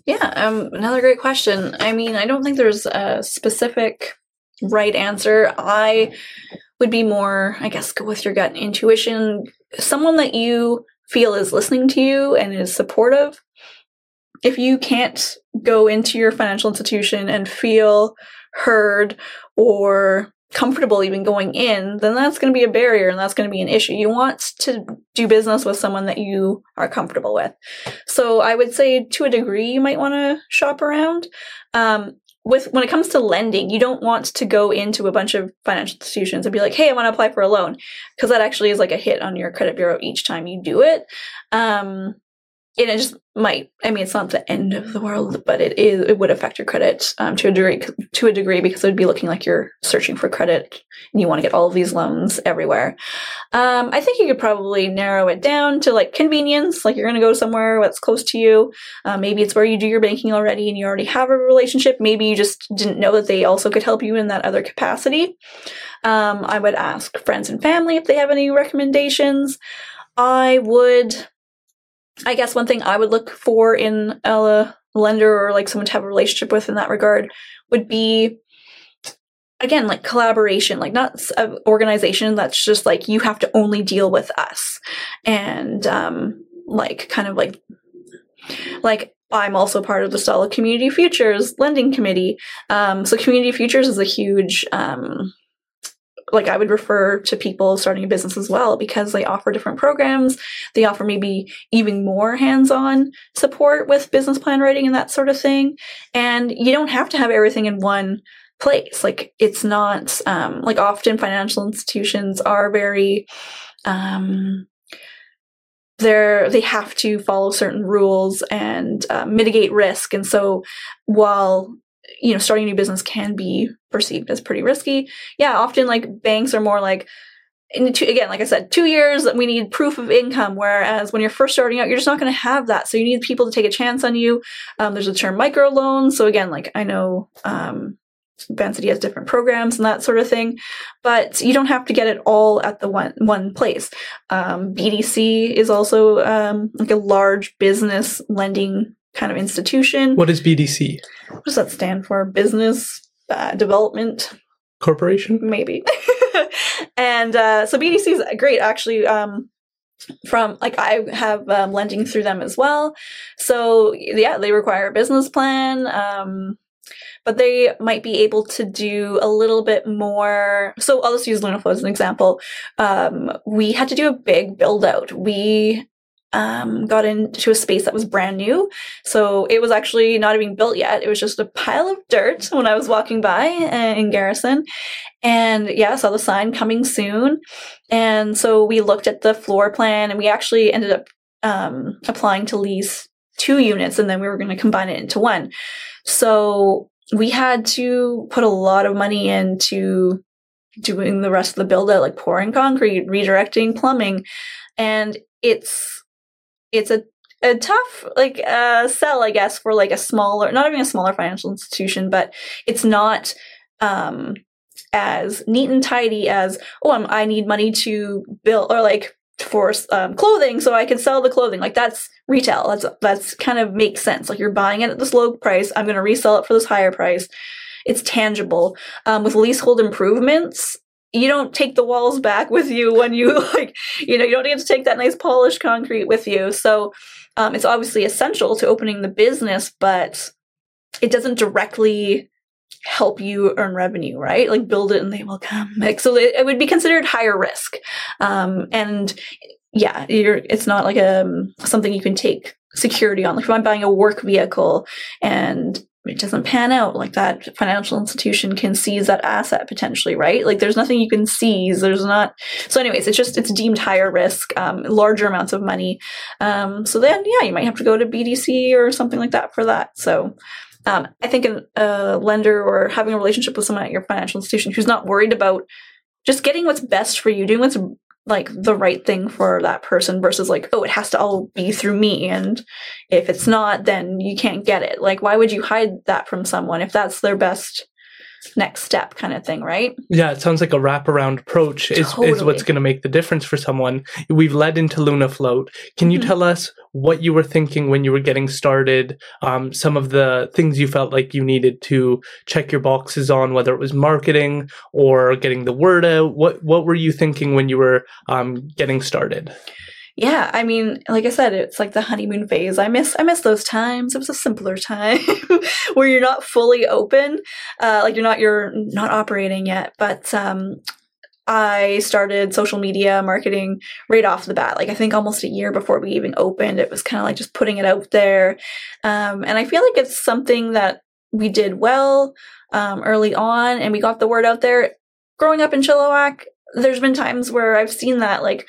[SPEAKER 2] Yeah, um, another great question. I mean, I don't think there's a specific right answer. I would be more, I guess, go with your gut intuition. Someone that you feel is listening to you and is supportive if you can't go into your financial institution and feel heard or comfortable even going in, then that's going to be a barrier and that's going to be an issue. You want to do business with someone that you are comfortable with. So I would say to a degree, you might want to shop around. Um, with when it comes to lending, you don't want to go into a bunch of financial institutions and be like, "Hey, I want to apply for a loan," because that actually is like a hit on your credit bureau each time you do it. Um, and it just might i mean it's not the end of the world but it is it would affect your credit um, to a degree to a degree because it would be looking like you're searching for credit and you want to get all of these loans everywhere. Um, i think you could probably narrow it down to like convenience like you're going to go somewhere that's close to you uh, maybe it's where you do your banking already and you already have a relationship maybe you just didn't know that they also could help you in that other capacity. Um, i would ask friends and family if they have any recommendations. I would I guess one thing I would look for in a lender or like someone to have a relationship with in that regard would be again like collaboration like not an organization that's just like you have to only deal with us and um like kind of like like I'm also part of the Stó:lō Community Futures lending committee. Um, so Community Futures is a huge um, like I would refer to people starting a business as well because they offer different programs. They offer maybe even more hands-on support with business plan writing and that sort of thing. And you don't have to have everything in one place. Like it's not um, like often financial institutions are very um, they're they have to follow certain rules and uh, mitigate risk and so while you know, starting a new business can be perceived as pretty risky. Yeah, often like banks are more like, two, again, like I said, two years, we need proof of income. Whereas when you're first starting out, you're just not going to have that. So you need people to take a chance on you. Um, there's a term micro loan. So again, like I know, um, Vancity has different programs and that sort of thing, but you don't have to get it all at the one one place. Um, BDC is also um, like a large business lending kind of institution.
[SPEAKER 1] What is BDC?
[SPEAKER 2] What does that stand for? Business uh, Development
[SPEAKER 1] Corporation?
[SPEAKER 2] Maybe. and uh, so BDC is great, actually. Um, from like I have um, lending through them as well. So yeah, they require a business plan. Um, but they might be able to do a little bit more. So I'll just use Lunafloat as an example. Um, we had to do a big build out. We um, got into a space that was brand new. So it was actually not even built yet. It was just a pile of dirt when I was walking by in Garrison. And yeah, I saw the sign coming soon. And so we looked at the floor plan and we actually ended up um, applying to lease two units and then we were going to combine it into one. So we had to put a lot of money into doing the rest of the build out, like pouring concrete, redirecting plumbing. And it's it's a a tough like uh sell i guess for like a smaller not even a smaller financial institution but it's not um as neat and tidy as oh I'm, i need money to build or like for um, clothing so i can sell the clothing. Like that's retail. That's that's kind of makes sense. Like you're buying it at this low price. I'm going to resell it for this higher price. It's tangible. Um, with leasehold improvements you don't take the walls back with you when you like you know you don't get to take that nice polished concrete with you so um, it's obviously essential to opening the business but it doesn't directly help you earn revenue, right? Like build it and they will come. Like, so it, it would be considered higher risk. Um, and yeah, it's not like a, um, something you can take security on. Like if I'm buying a work vehicle and it doesn't pan out. Like that financial institution can seize that asset potentially right? Like there's nothing you can seize. There's not so anyways it's just it's deemed higher risk um, larger amounts of money. Um, so then yeah you might have to go to bdc or something like that for that. So um, I think a lender or having a relationship with someone at your financial institution who's not worried about just getting what's best for you, doing what's like the right thing for that person versus like, oh, it has to all be through me. And if it's not, then you can't get it. Like, why would you hide that from someone if that's their best next step kind of thing, right?
[SPEAKER 1] Yeah, it sounds like a wraparound approach is, totally. is what's going to make the difference for someone. We've led into Luna Float. Can you mm-hmm. tell us what you were thinking when you were getting started? Um, some of the things you felt like you needed to check your boxes on, whether it was marketing or getting the word out. What what were you thinking when you were um, getting started?
[SPEAKER 2] Yeah, I mean, like I said, it's like the honeymoon phase. I miss I miss those times. It was a simpler time where you're not fully open, uh, like you're not you're not operating yet. But um, I started social media marketing right off the bat. Like I think almost a year before we even opened, it was kind of like just putting it out there. Um, and I feel like it's something that we did well um, early on, and we got the word out there. Growing up in Chilliwack, there's been times where I've seen that like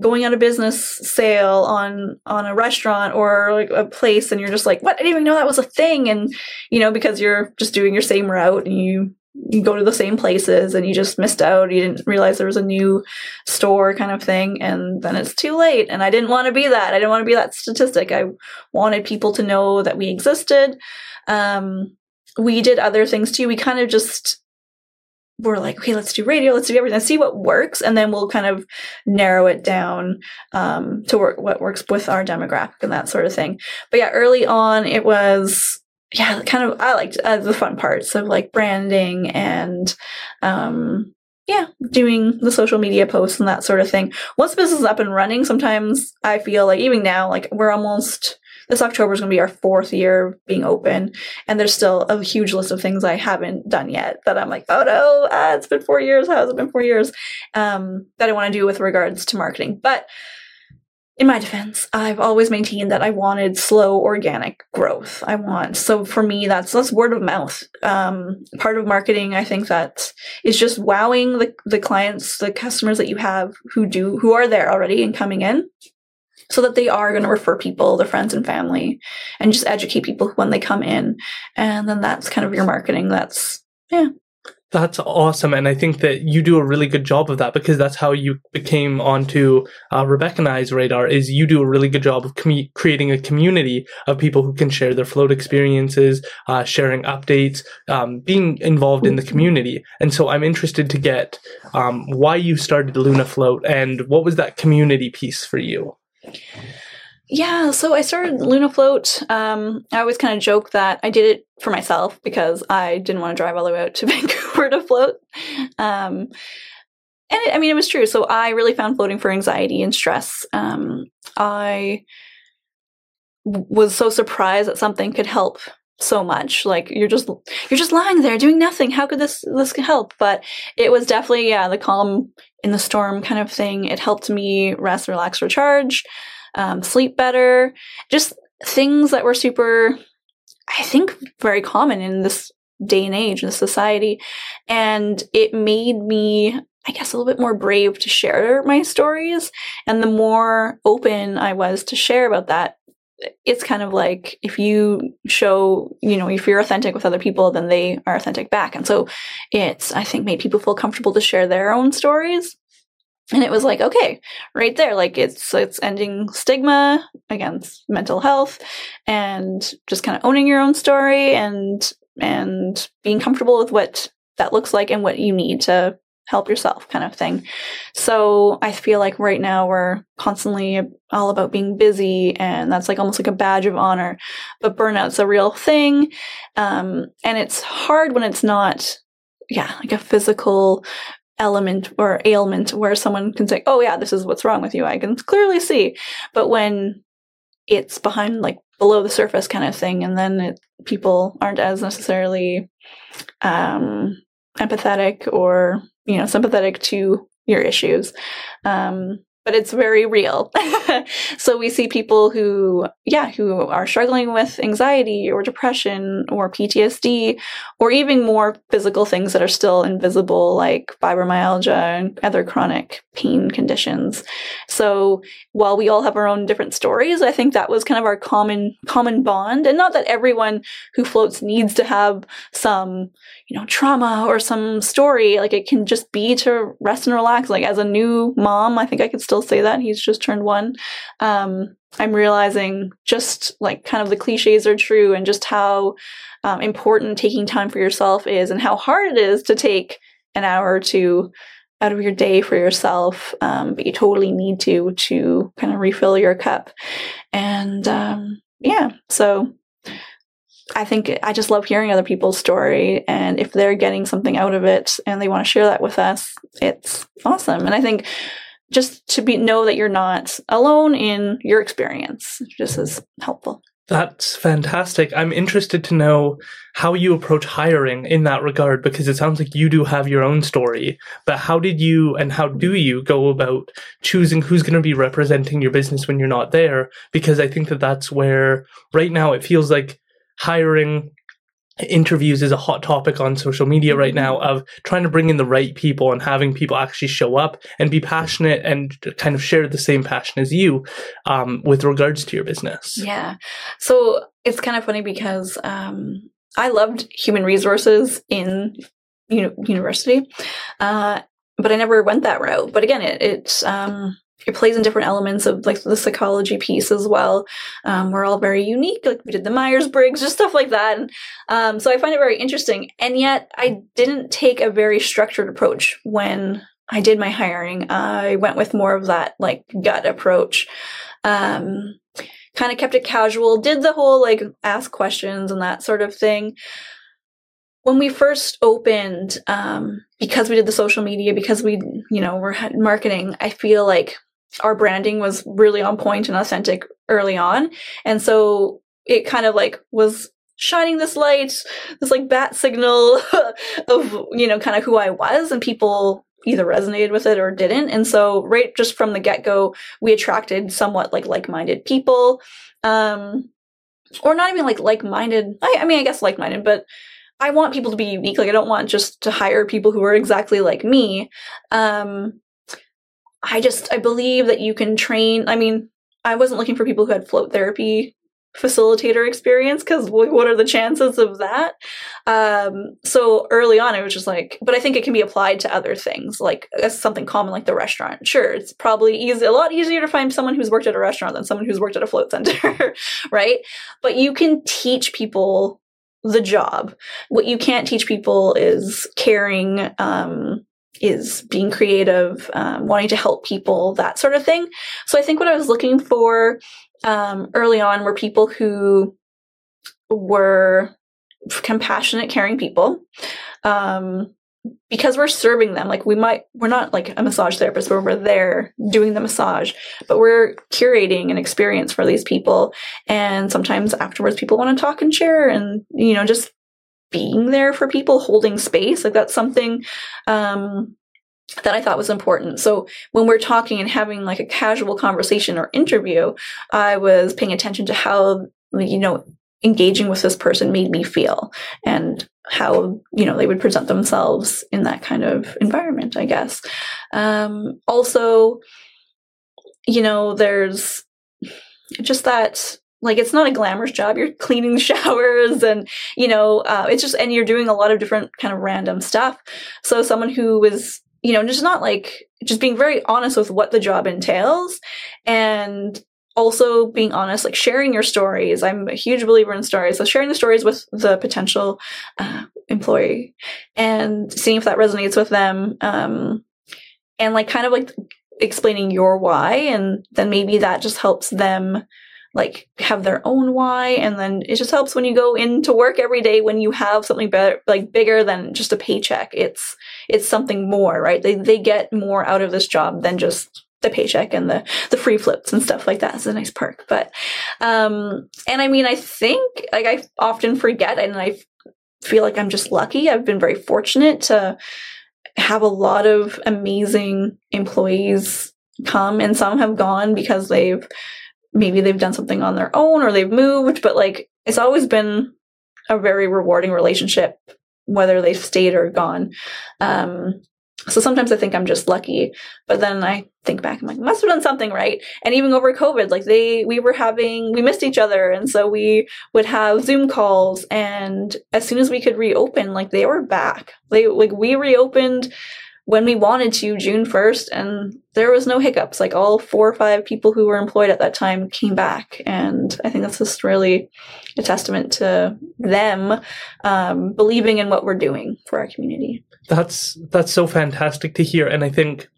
[SPEAKER 2] going on a business sale on on a restaurant or like a place and you're just like what? I didn't even know that was a thing. And you know because you're just doing your same route and you you go to the same places and you just missed out. You didn't realize there was a new store kind of thing. And then it's too late. And i didn't want to be that. I didn't want to be that statistic. I wanted people to know that we existed. Um, we did other things too. We kind of just we're like, okay, let's do radio, let's do everything, let's see what works, and then we'll kind of narrow it down um, to work what works with our demographic and that sort of thing. But yeah, early on, it was yeah, kind of I liked uh, the fun parts of like branding and um, yeah, doing the social media posts and that sort of thing. Once the business is up and running, sometimes I feel like even now, like we're almost this October is going to be our fourth year being open, and there's still a huge list of things I haven't done yet that I'm like, oh no, ah, it's been four years. How has it been four years? Um, that I want to do with regards to marketing, but in my defense, I've always maintained that I wanted slow organic growth. I want so for me that's that's word of mouth. Um, part of marketing, I think that is just wowing the the clients, the customers that you have who do who are there already and coming in, so that they are going to refer people, their friends and family, and just educate people when they come in. And then that's kind of your marketing. That's, yeah.
[SPEAKER 1] That's awesome. And I think that you do a really good job of that because that's how you became onto uh, Rebecca and I's radar is you do a really good job of com- creating a community of people who can share their float experiences, uh, sharing updates, um, being involved in the community. And so I'm interested to get um, why you started Luna Float and what was that community piece for you?
[SPEAKER 2] Yeah, so I started Luna Float. Um, I always kind of joke that I did it for myself because I didn't want to drive all the way out to Vancouver to float. Um, and it, I mean, it was true. So I really found floating for anxiety and stress. Um, I was so surprised that something could help so much. Like you're just you're just lying there doing nothing. How could this this help? But it was definitely yeah the calm in the storm kind of thing. It helped me rest relax recharge um, sleep better. Just things that were super i think very common in this day and age in society. And it made me I guess a little bit more brave to share my stories. And the more open I was to share about that, it's kind of like if you show, you know, if you're authentic with other people, then they are authentic back. And so it's, I think, made people feel comfortable to share their own stories. And it was like, okay, right there, like it's it's ending stigma against mental health and just kind of owning your own story and and being comfortable with what that looks like and what you need to help yourself kind of thing. So I feel like right now we're constantly all about being busy and that's like almost like a badge of honor. But burnout's a real thing. Um, and it's hard when it's not, yeah, like a physical element or ailment where someone can say, oh yeah, this is what's wrong with you. I can clearly see. But when it's behind like below the surface kind of thing and then it, people aren't as necessarily um, empathetic or you know sympathetic to your issues. Um, but it's very real. so we see people who, yeah, who are struggling with anxiety or depression or PTSD or even more physical things that are still invisible, like fibromyalgia and other chronic pain conditions. So while we all have our own different stories, I think that was kind of our common, common bond. And not that everyone who floats needs to have some, you know, trauma or some story. Like it can just be to rest and relax. Like as a new mom, I think I could still say that. He's just turned one. Um, I'm realizing just like kind of the cliches are true and just how um, important taking time for yourself is and how hard it is to take an hour or two out of your day for yourself, um, but you totally need to to kind of refill your cup. And um, yeah, so I think I just love hearing other people's story. And if they're getting something out of it and they want to share that with us, it's awesome. And I think just to be know that you're not alone in your experience just is helpful.
[SPEAKER 1] That's fantastic. I'm interested to know how you approach hiring in that regard because it sounds like you do have your own story. But how did you and how do you go about choosing who's going to be representing your business when you're not there? Because I think that that's where right now it feels like hiring interviews is a hot topic on social media right now of trying to bring in the right people and having people actually show up and be passionate and kind of share the same passion as you um, with regards to your business.
[SPEAKER 2] Yeah. So it's kind of funny because um, I loved human resources in uni- university, uh, but I never went that route. But again, it, it's um, it plays in different elements of like the psychology piece as well. Um, we're all very unique. Like we did the Myers Briggs, just stuff like that. And, um, so I find it very interesting. And yet I didn't take a very structured approach when I did my hiring. I went with more of that like gut approach. Um, kind of kept it casual, did the whole like ask questions and that sort of thing when we first opened um, because we did the social media because we you know were marketing i feel like our branding was really on point and authentic early on. And so it kind of like was shining this light, this like bat signal of, you know, kind of who I was and people either resonated with it or didn't. And so right just from the get-go, we attracted somewhat like like-minded people. Um or not even like like-minded. I, I mean, I guess like-minded, but I want people to be unique. Like I don't want just to hire people who are exactly like me. Um I just I believe that you can train. I mean, I wasn't looking for people who had float therapy facilitator experience because what are the chances of that? Um, so early on, I was just like, but I think it can be applied to other things, like as something common like the restaurant. Sure, it's probably easy, a lot easier to find someone who's worked at a restaurant than someone who's worked at a float center, right? But you can teach people the job. What you can't teach people is caring. Um, is being creative, um, wanting to help people, that sort of thing. So I think what I was looking for um, early on were people who were compassionate, caring people. Um, because we're serving them, like we might, we're not like a massage therapist where we're there doing the massage, but we're curating an experience for these people. And sometimes afterwards, people want to talk and share and, you know, just being there for people, holding space. Like that's something um, that I thought was important. So when we're talking and having like a casual conversation or interview, I was paying attention to how, you know, engaging with this person made me feel and how, you know, they would present themselves in that kind of environment, I guess. Um, also, you know, there's just that like it's not a glamorous job. You're cleaning showers and you know uh, it's just and you're doing a lot of different kind of random stuff. So someone who was you know just not like just being very honest with what the job entails and also being honest like sharing your stories. I'm a huge believer in stories. So sharing the stories with the potential uh, employee and seeing if that resonates with them um, and like kind of like explaining your why and then maybe that just helps them like have their own why and then it just helps when you go into work every day when you have something better like bigger than just a paycheck it's it's something more right they they get more out of this job than just the paycheck and the the free flips and stuff like that is a nice perk. But um and I mean I think like I often forget and I feel like I'm just lucky. I've been very fortunate to have a lot of amazing employees come and some have gone because they've maybe they've done something on their own or they've moved, but like it's always been a very rewarding relationship whether they've stayed or gone. Um, so sometimes I think I'm just lucky, but then I think back, I'm like, must have done something right. And even over COVID, like they, we were having, we missed each other. And so we would have Zoom calls. And as soon as we could reopen, like they were back. They, like we reopened when we wanted to June 1st and there was no hiccups. Like all four or five people who were employed at that time came back. And I think that's just really a testament to them um, believing in what we're doing for our community.
[SPEAKER 1] That's that's so fantastic to hear. And I think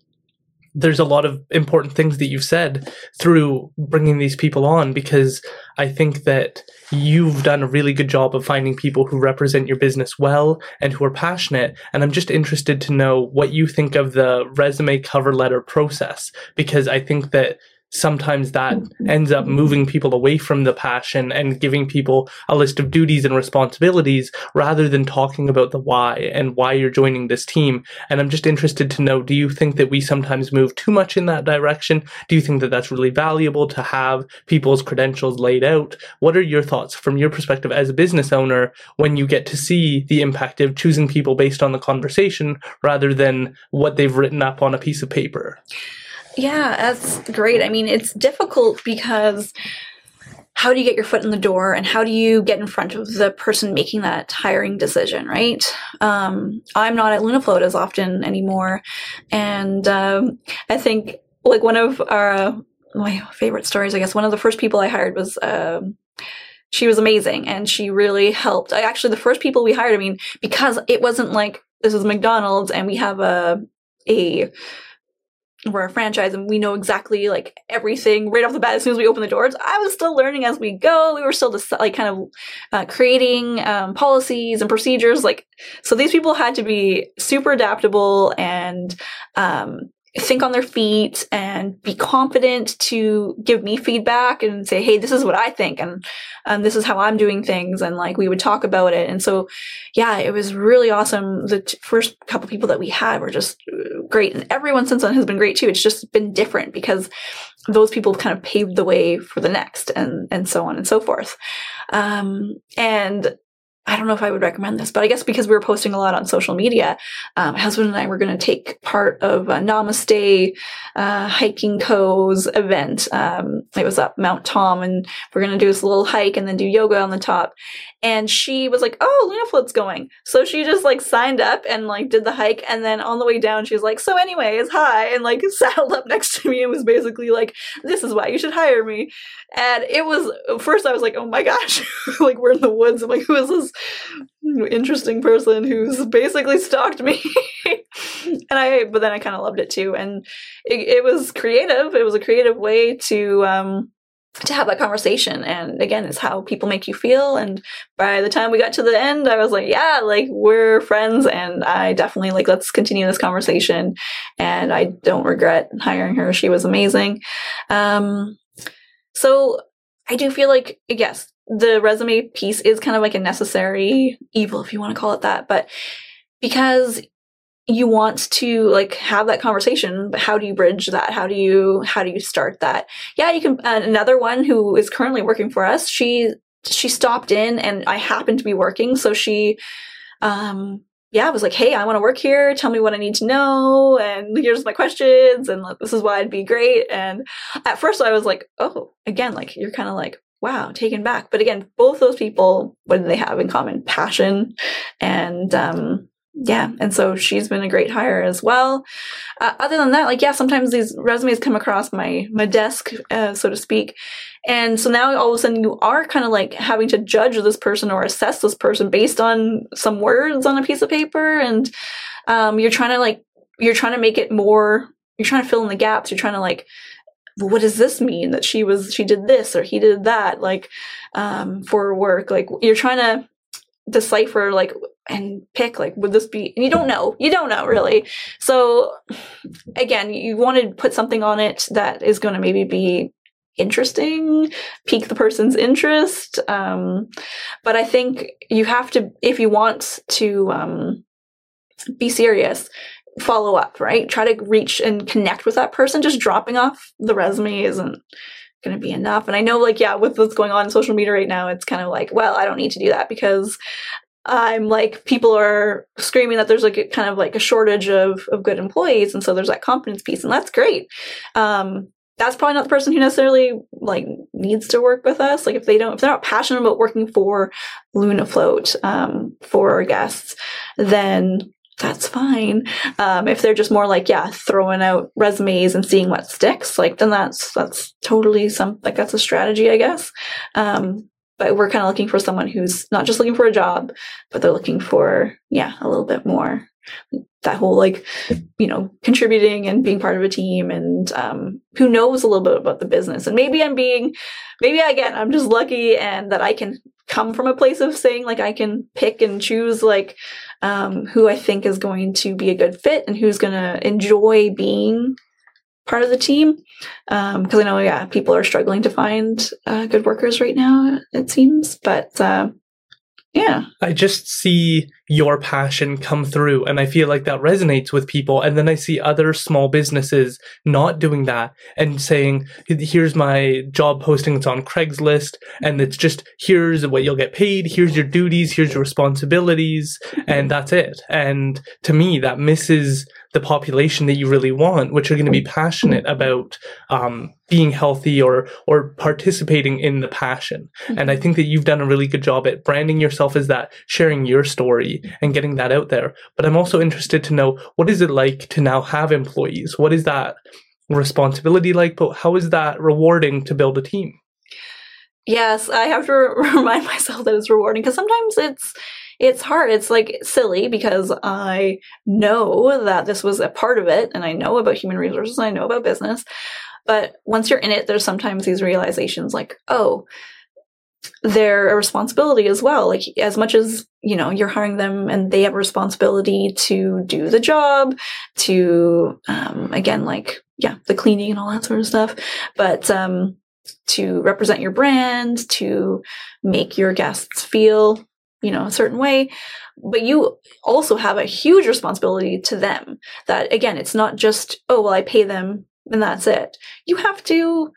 [SPEAKER 1] there's a lot of important things that you've said through bringing these people on because I think that you've done a really good job of finding people who represent your business well and who are passionate. And I'm just interested to know what you think of the resume cover letter process because I think that sometimes that mm-hmm. ends up moving people away from the passion and giving people a list of duties and responsibilities rather than talking about the why and why you're joining this team. And I'm just interested to know do you think that we sometimes move too much in that direction? Do you think that that's really valuable to have people's credentials laid out? What are your thoughts from your perspective as a business owner when you get to see the impact of choosing people based on the conversation rather than what they've written up on a piece of paper?
[SPEAKER 2] Yeah, that's great. I mean, it's difficult because how do you get your foot in the door and how do you get in front of the person making that hiring decision, right? Um, I'm not at LunaFloat as often anymore. And um, I think, like, one of our uh, my favorite stories, I guess, one of the first people I hired was. Um, she was amazing and she really helped. I actually, the first people we hired, I mean, because it wasn't like this is McDonald's and we have a, a we're a franchise and we know exactly like everything right off the bat as soon as we open the doors. I was still learning as we go. We were still just like kind of uh, creating um, policies and procedures like so these people had to be super adaptable and um, think on their feet and be confident to give me feedback and say, Hey, this is what I think. And, and this is how I'm doing things. And like, we would talk about it. And so, yeah, it was really awesome. The t- first couple people that we had were just uh, great. And everyone since then has been great too. It's just been different because those people kind of paved the way for the next and, and so on and so forth. Um, and I don't know if I would recommend this, but I guess because we were posting a lot on social media, um, my husband and I were going to take part of a Namaste uh, Hiking Co.'s event. Um, it was up Mount Thom, and we're going to do this little hike and then do yoga on the top. And she was like, "Oh, Luna Float's going," so she just like signed up and like did the hike. And then on the way down, she was like, "So, anyways, hi," and like saddled up next to me and was basically like, "This is why you should hire me." And it was first I was like, "Oh my gosh!" like we're in the woods. I'm like, "Who is this?" Interesting person who's basically stalked me. And i but then i kind of loved it too. And it, it, was creative. It was a creative way to um to have that conversation. And again it's how people make you feel. And by the time we got to the end i was like yeah like we're friends. And i definitely like let's continue this conversation. And i don't regret hiring her. She was amazing. Um so i do feel like yes the resume piece is kind of like a necessary evil, if you want to call it that. But because you want to like have that conversation, but how do you bridge that? How do you how do you start that? Yeah, you can. Uh, another one who is currently working for us, she she stopped in, and I happened to be working, so she. um yeah, I was like, hey, I want to work here. Tell me what I need to know. And here's my questions. And like, this is why I'd be great. And at first I was like, oh, again, like, you're kind of like, wow, taken back. But again, both those people, what do they have in common? Passion and, um, yeah, and so she's been a great hire as well. Uh, other than that, like yeah, sometimes these resumes come across my my desk, uh, so to speak, and so now all of a sudden you are kind of like having to judge this person or assess this person based on some words on a piece of paper, and um, you're trying to like you're trying to make it more. You're trying to fill in the gaps. You're trying to like well, what does this mean? That she was she did this or he did that like um, for work. Like you're trying to decipher like and pick like would this be and you don't know. You don't know really. So again you want to put something on it that is going to maybe be interesting pique the person's interest um, but i think you have to if you want to um, be serious follow up right try to reach and connect with that person just dropping off the resume isn't going to be enough and i know like yeah with what's going on in social media right now it's kind of like well i don't need to do that because I'm like people are screaming that there's like a, kind of like a shortage of of good employees, and so there's that confidence piece, and that's great. Um, that's probably not the person who necessarily like needs to work with us. Like if they don't, if they're not passionate about working for Lunafloat um, for our guests, then that's fine. Um, if they're just more like, yeah, throwing out resumes and seeing what sticks, like then that's that's totally some like that's a strategy, I guess. Um, but we're kind of looking for someone who's not just looking for a job, but they're looking for yeah a little bit more that whole like you know contributing and being part of a team and um, who knows a little bit about the business and maybe i'm being maybe again i'm just lucky and that i can come from a place of saying like i can pick and choose like um, who i think is going to be a good fit and who's going to enjoy being part of the team. Because um, I know yeah people are struggling to find uh, good workers right now it seems but uh, yeah.
[SPEAKER 1] I just see your passion come through. And I feel like that resonates with people. And then I see other small businesses not doing that and saying here's my job posting. It's on Craigslist. And it's just here's what you'll get paid. Here's your duties. Here's your responsibilities. And that's it. And to me that misses the population that you really want, which are going to be passionate about um, being healthy or or participating in the passion. Mm-hmm. And I think that you've done a really good job at branding yourself as that, sharing your story and getting that out there. But I'm also interested to know what is it like to now have employees? What is that responsibility like? But how is that rewarding to build a team?
[SPEAKER 2] Yes, I have to remind myself that it's rewarding because sometimes it's it's hard. It's like silly because I know that this was a part of it and I know about human resources, and I know about business. But once you're in it, there's sometimes these realizations like, oh, they're a responsibility as well. Like as much as, you know, you're hiring them and they have a responsibility to do the job, to um again like yeah, the cleaning and all that sort of stuff. But um to represent your brand, to make your guests feel you know, a certain way. But you also have a huge responsibility to them that again, it's not just, oh, well, I pay them and that's it. You have to,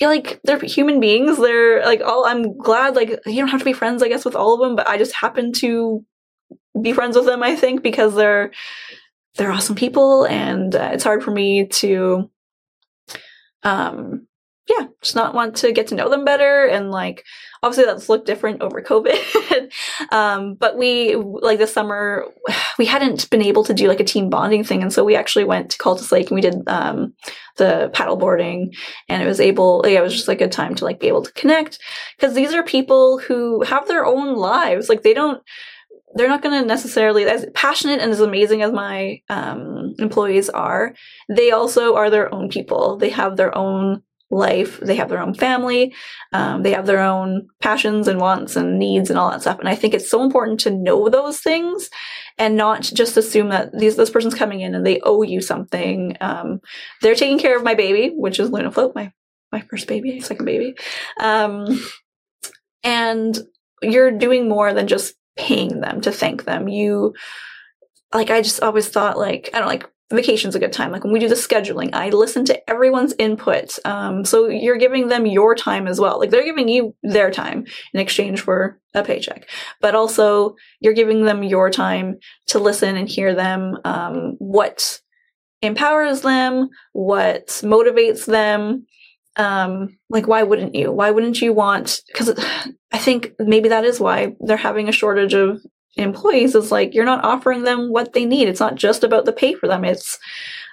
[SPEAKER 2] like, they're human beings. They're like, all, I'm glad, like, you don't have to be friends, I guess, with all of them, but I just happen to be friends with them, I think, because they're, they're awesome people and uh, it's hard for me to, um, yeah, just not want to get to know them better. And like, obviously that's looked different over COVID. um, but we, like this summer, we hadn't been able to do like a team bonding thing. And so we actually went to Cultus Lake and we did, um, the paddle boarding and it was able, yeah, it was just like a time to like be able to connect. Cause these are people who have their own lives. Like they don't, they're not going to necessarily as passionate and as amazing as my um, employees are they also are their own people they have their own life. They have their own family. Um, they have their own passions and wants and needs and all that stuff. And I think it's so important to know those things and not just assume that these this person's coming in and they owe you something. Um, they're taking care of my baby, which is Lunafloat, my my first baby, second baby, um, and you're doing more than just paying them to thank them. You like I just always thought like I don't like vacation's a good time. Like when we do the scheduling, I listen to everyone's input. Um, so you're giving them your time as well. Like they're giving you their time in exchange for a paycheck, but also you're giving them your time to listen and hear them. Um, what empowers them, what motivates them. Um, like why wouldn't you? Why wouldn't you want? Because I think maybe that is why they're having a shortage of employees is like you're not offering them what they need. It's not just about the pay for them. It's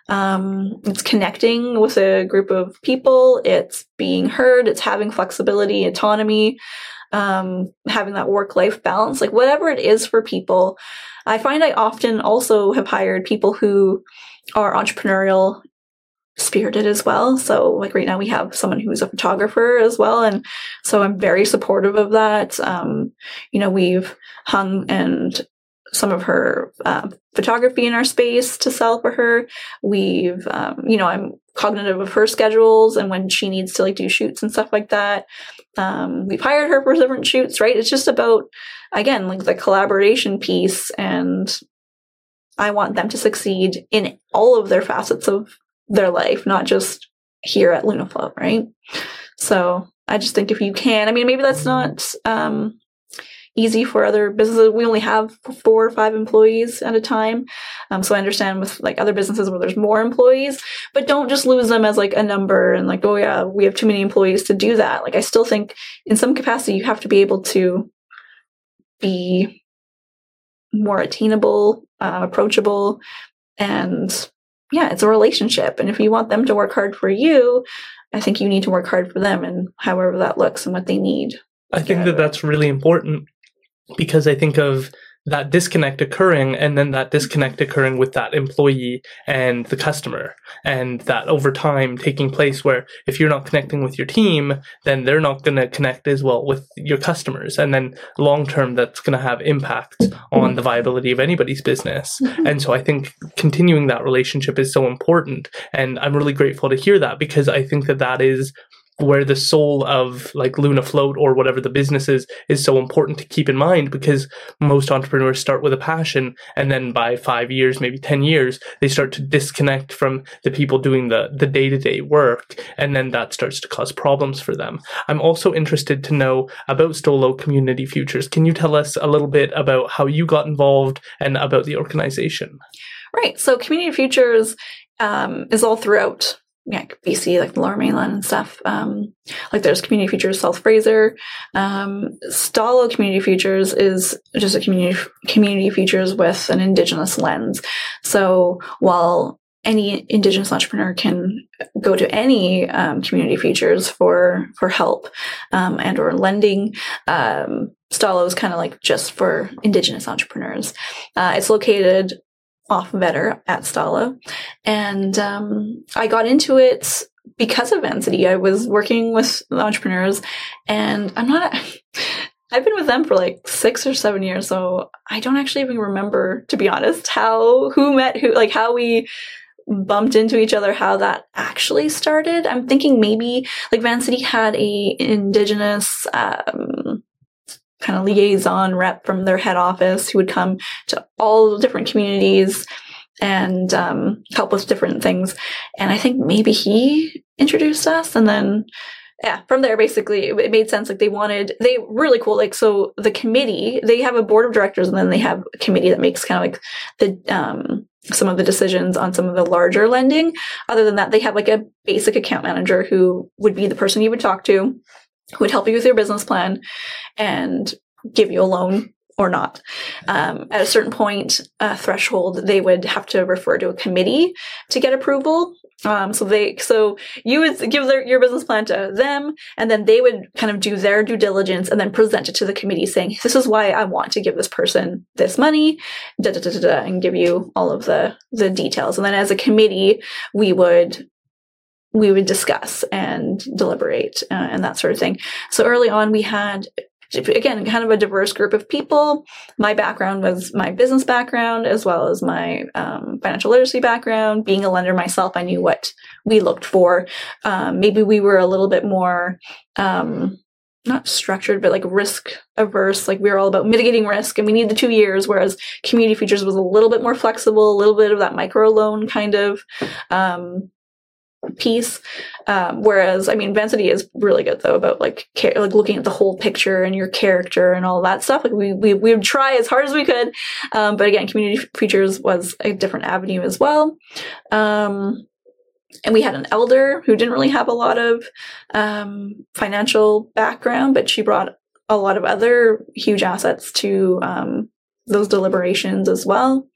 [SPEAKER 2] um, it's connecting with a group of people. It's being heard. It's having flexibility, autonomy, um, having that work life balance. Like whatever it is for people. I find I often also have hired people who are entrepreneurial spirited as well. So like right now we have someone who's a photographer as well. And so I'm very supportive of that. Um, you know, we've hung and some of her uh, photography in our space to sell for her. We've, um, you know, I'm cognitive of her schedules and when she needs to like do shoots and stuff like that. Um, we've hired her for different shoots, right? It's just about, again, like the collaboration piece. And I want them to succeed in all of their facets of their life, not just here at Lunafloat, right? So I just think if you can, I mean, maybe that's not, um, easy for other businesses. We only have four or five employees at a time. Um, so I understand with like other businesses where there's more employees, but don't just lose them as like a number and like, oh yeah, we have too many employees to do that. Like I still think in some capacity you have to be able to be more attainable, uh, approachable, and yeah, it's a relationship. And if you want them to work hard for you, I think you need to work hard for them and however that looks and what they need.
[SPEAKER 1] I think that that's really important because I think of that disconnect occurring and then that disconnect occurring with that employee and the customer. And that over time taking place where if you're not connecting with your team then they're not going to connect as well with your customers. And then long term that's going to have impact on the viability of anybody's business. Mm-hmm. and so i think continuing that relationship is so important. And i'm really grateful to hear that because i think that that is where the soul of like Lunafloat or whatever the business is is so important to keep in mind because most entrepreneurs start with a passion and then by five years, maybe 10 years, they start to disconnect from the people doing the, the day-to-day work. And then that starts to cause problems for them. I'm also interested to know about Stó:lō Community Futures. Can you tell us a little bit about how you got involved and about the organization?
[SPEAKER 2] Right. So Community Futures um, is all throughout yeah, BC, like the lower mainland and stuff. Um, like there's Community Futures South Fraser. Um, Stó:lō Community Futures is just a community, community futures with an Indigenous lens. So while any Indigenous entrepreneur can go to any um, community futures for for help um, and or lending. Um, Stó:lō is kind of like just for Indigenous entrepreneurs. Uh, it's located off Vedder at Stó:lō. And um, I got into it because of Vancity. I was working with entrepreneurs and I'm not, I've been with them for like six or seven years. So I don't actually even remember, to be honest, how, who met who, like how we bumped into each other, how that actually started. I'm thinking maybe like Vancity had a indigenous, um, kind of liaison rep from their head office who would come to all the different communities and um, help with different things. And I think maybe he introduced us, and then yeah, from there basically it made sense. Like they wanted they really cool. Like so, the committee they have a board of directors, and then they have a committee that makes kind of like the um, some of the decisions on some of the larger lending. Other than that, they have like a basic account manager who would be the person you would talk to who would help you with your business plan and give you a loan or not. Um, at a certain point, a threshold, they would have to refer to a committee to get approval. Um, so they, so you would give their, your business plan to them, and then they would kind of do their due diligence and then present it to the committee, saying, "This is why I want to give this person this money," da da da da, da and give you all of the the details. And then as a committee, we would we would discuss and deliberate uh, and that sort of thing. So early on, we had again kind of a diverse group of people. My background was my business background as well as my um, financial literacy background. Being a lender myself, I knew what we looked for. Um, maybe we were a little bit more. Um, not structured, but like risk averse. Like we were all about mitigating risk and we need the two years, whereas community futures was a little bit more flexible, a little bit of that micro loan kind of um, piece. Um, whereas, I mean, Vancity is really good though about like like looking at the whole picture and your character and all that stuff. Like we we we would try as hard as we could, um, but again, community futures was a different avenue as well. Um, and we had an elder who didn't really have a lot of um, financial background, but she brought a lot of other huge assets to um, those deliberations as well.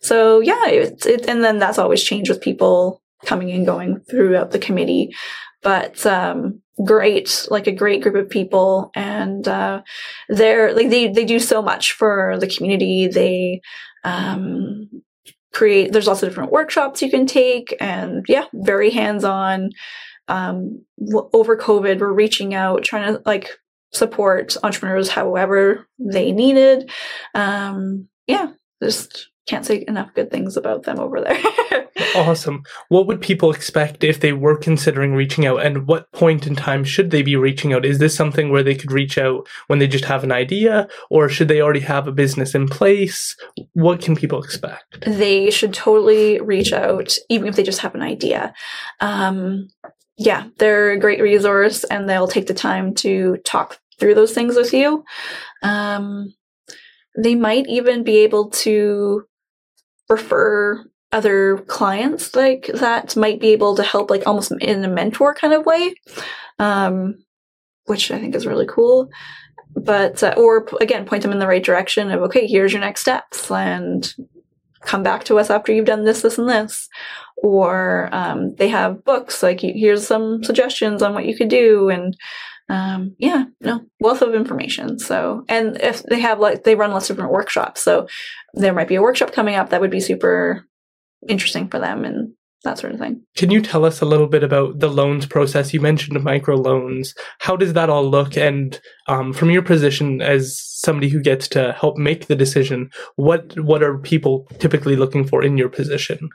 [SPEAKER 2] So yeah, it's it, and then that's always changed with people coming and going throughout the committee. But um, great, like a great group of people, and uh, they're like they they do so much for the community. They um, create. There's lots of different workshops you can take, and yeah, very hands on. Um, over COVID, we're reaching out, trying to like support entrepreneurs however they needed. Um, yeah, just can't say enough good things about them over there.
[SPEAKER 1] awesome. What would people expect if they were considering reaching out and what point in time should they be reaching out? Is this something where they could reach out when they just have an idea or should they already have a business in place? What can people expect?
[SPEAKER 2] They should totally reach out even if they just have an idea. Um, yeah, they're a great resource and they'll take the time to talk through those things with you. Um, they might even be able to refer other clients like that might be able to help like almost in a mentor kind of way um, which i think is really cool. But uh, or again point them in the right direction of okay here's your next steps and come back to us after you've done this this and this. Or um, they have books like here's some suggestions on what you could do and um, yeah no wealth of information. So and if they have like they run lots of different workshops so there might be a workshop coming up that would be super interesting for them and that sort of thing.
[SPEAKER 1] Can you tell us a little bit about the loans process? You mentioned micro loans. How does that all look? And um, from your position as somebody who gets to help make the decision, what what are people typically looking for in your position?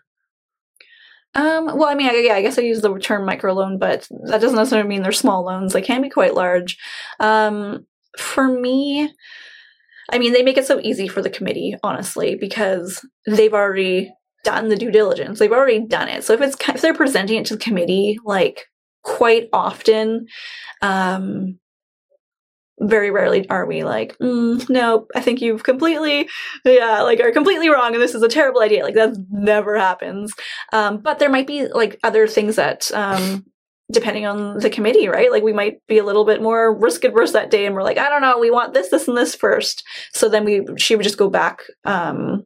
[SPEAKER 2] Um, well, I mean, I, yeah, I guess I use the term micro loan, but that doesn't necessarily mean they're small loans. They can be quite large. Um, for me, I mean, they make it so easy for the committee, honestly, because they've already done the due diligence. They've already done it. So if it's if they're presenting it to the committee like quite often, um, very rarely are we like, mm, no, I think you've completely, yeah, like are completely wrong, and this is a terrible idea. Like that never happens. Um, but there might be like other things that, um, depending on the committee, right? Like we might be a little bit more risk adverse that day, and we're like, I don't know, we want this, this, and this first. So then we, she would just go back um,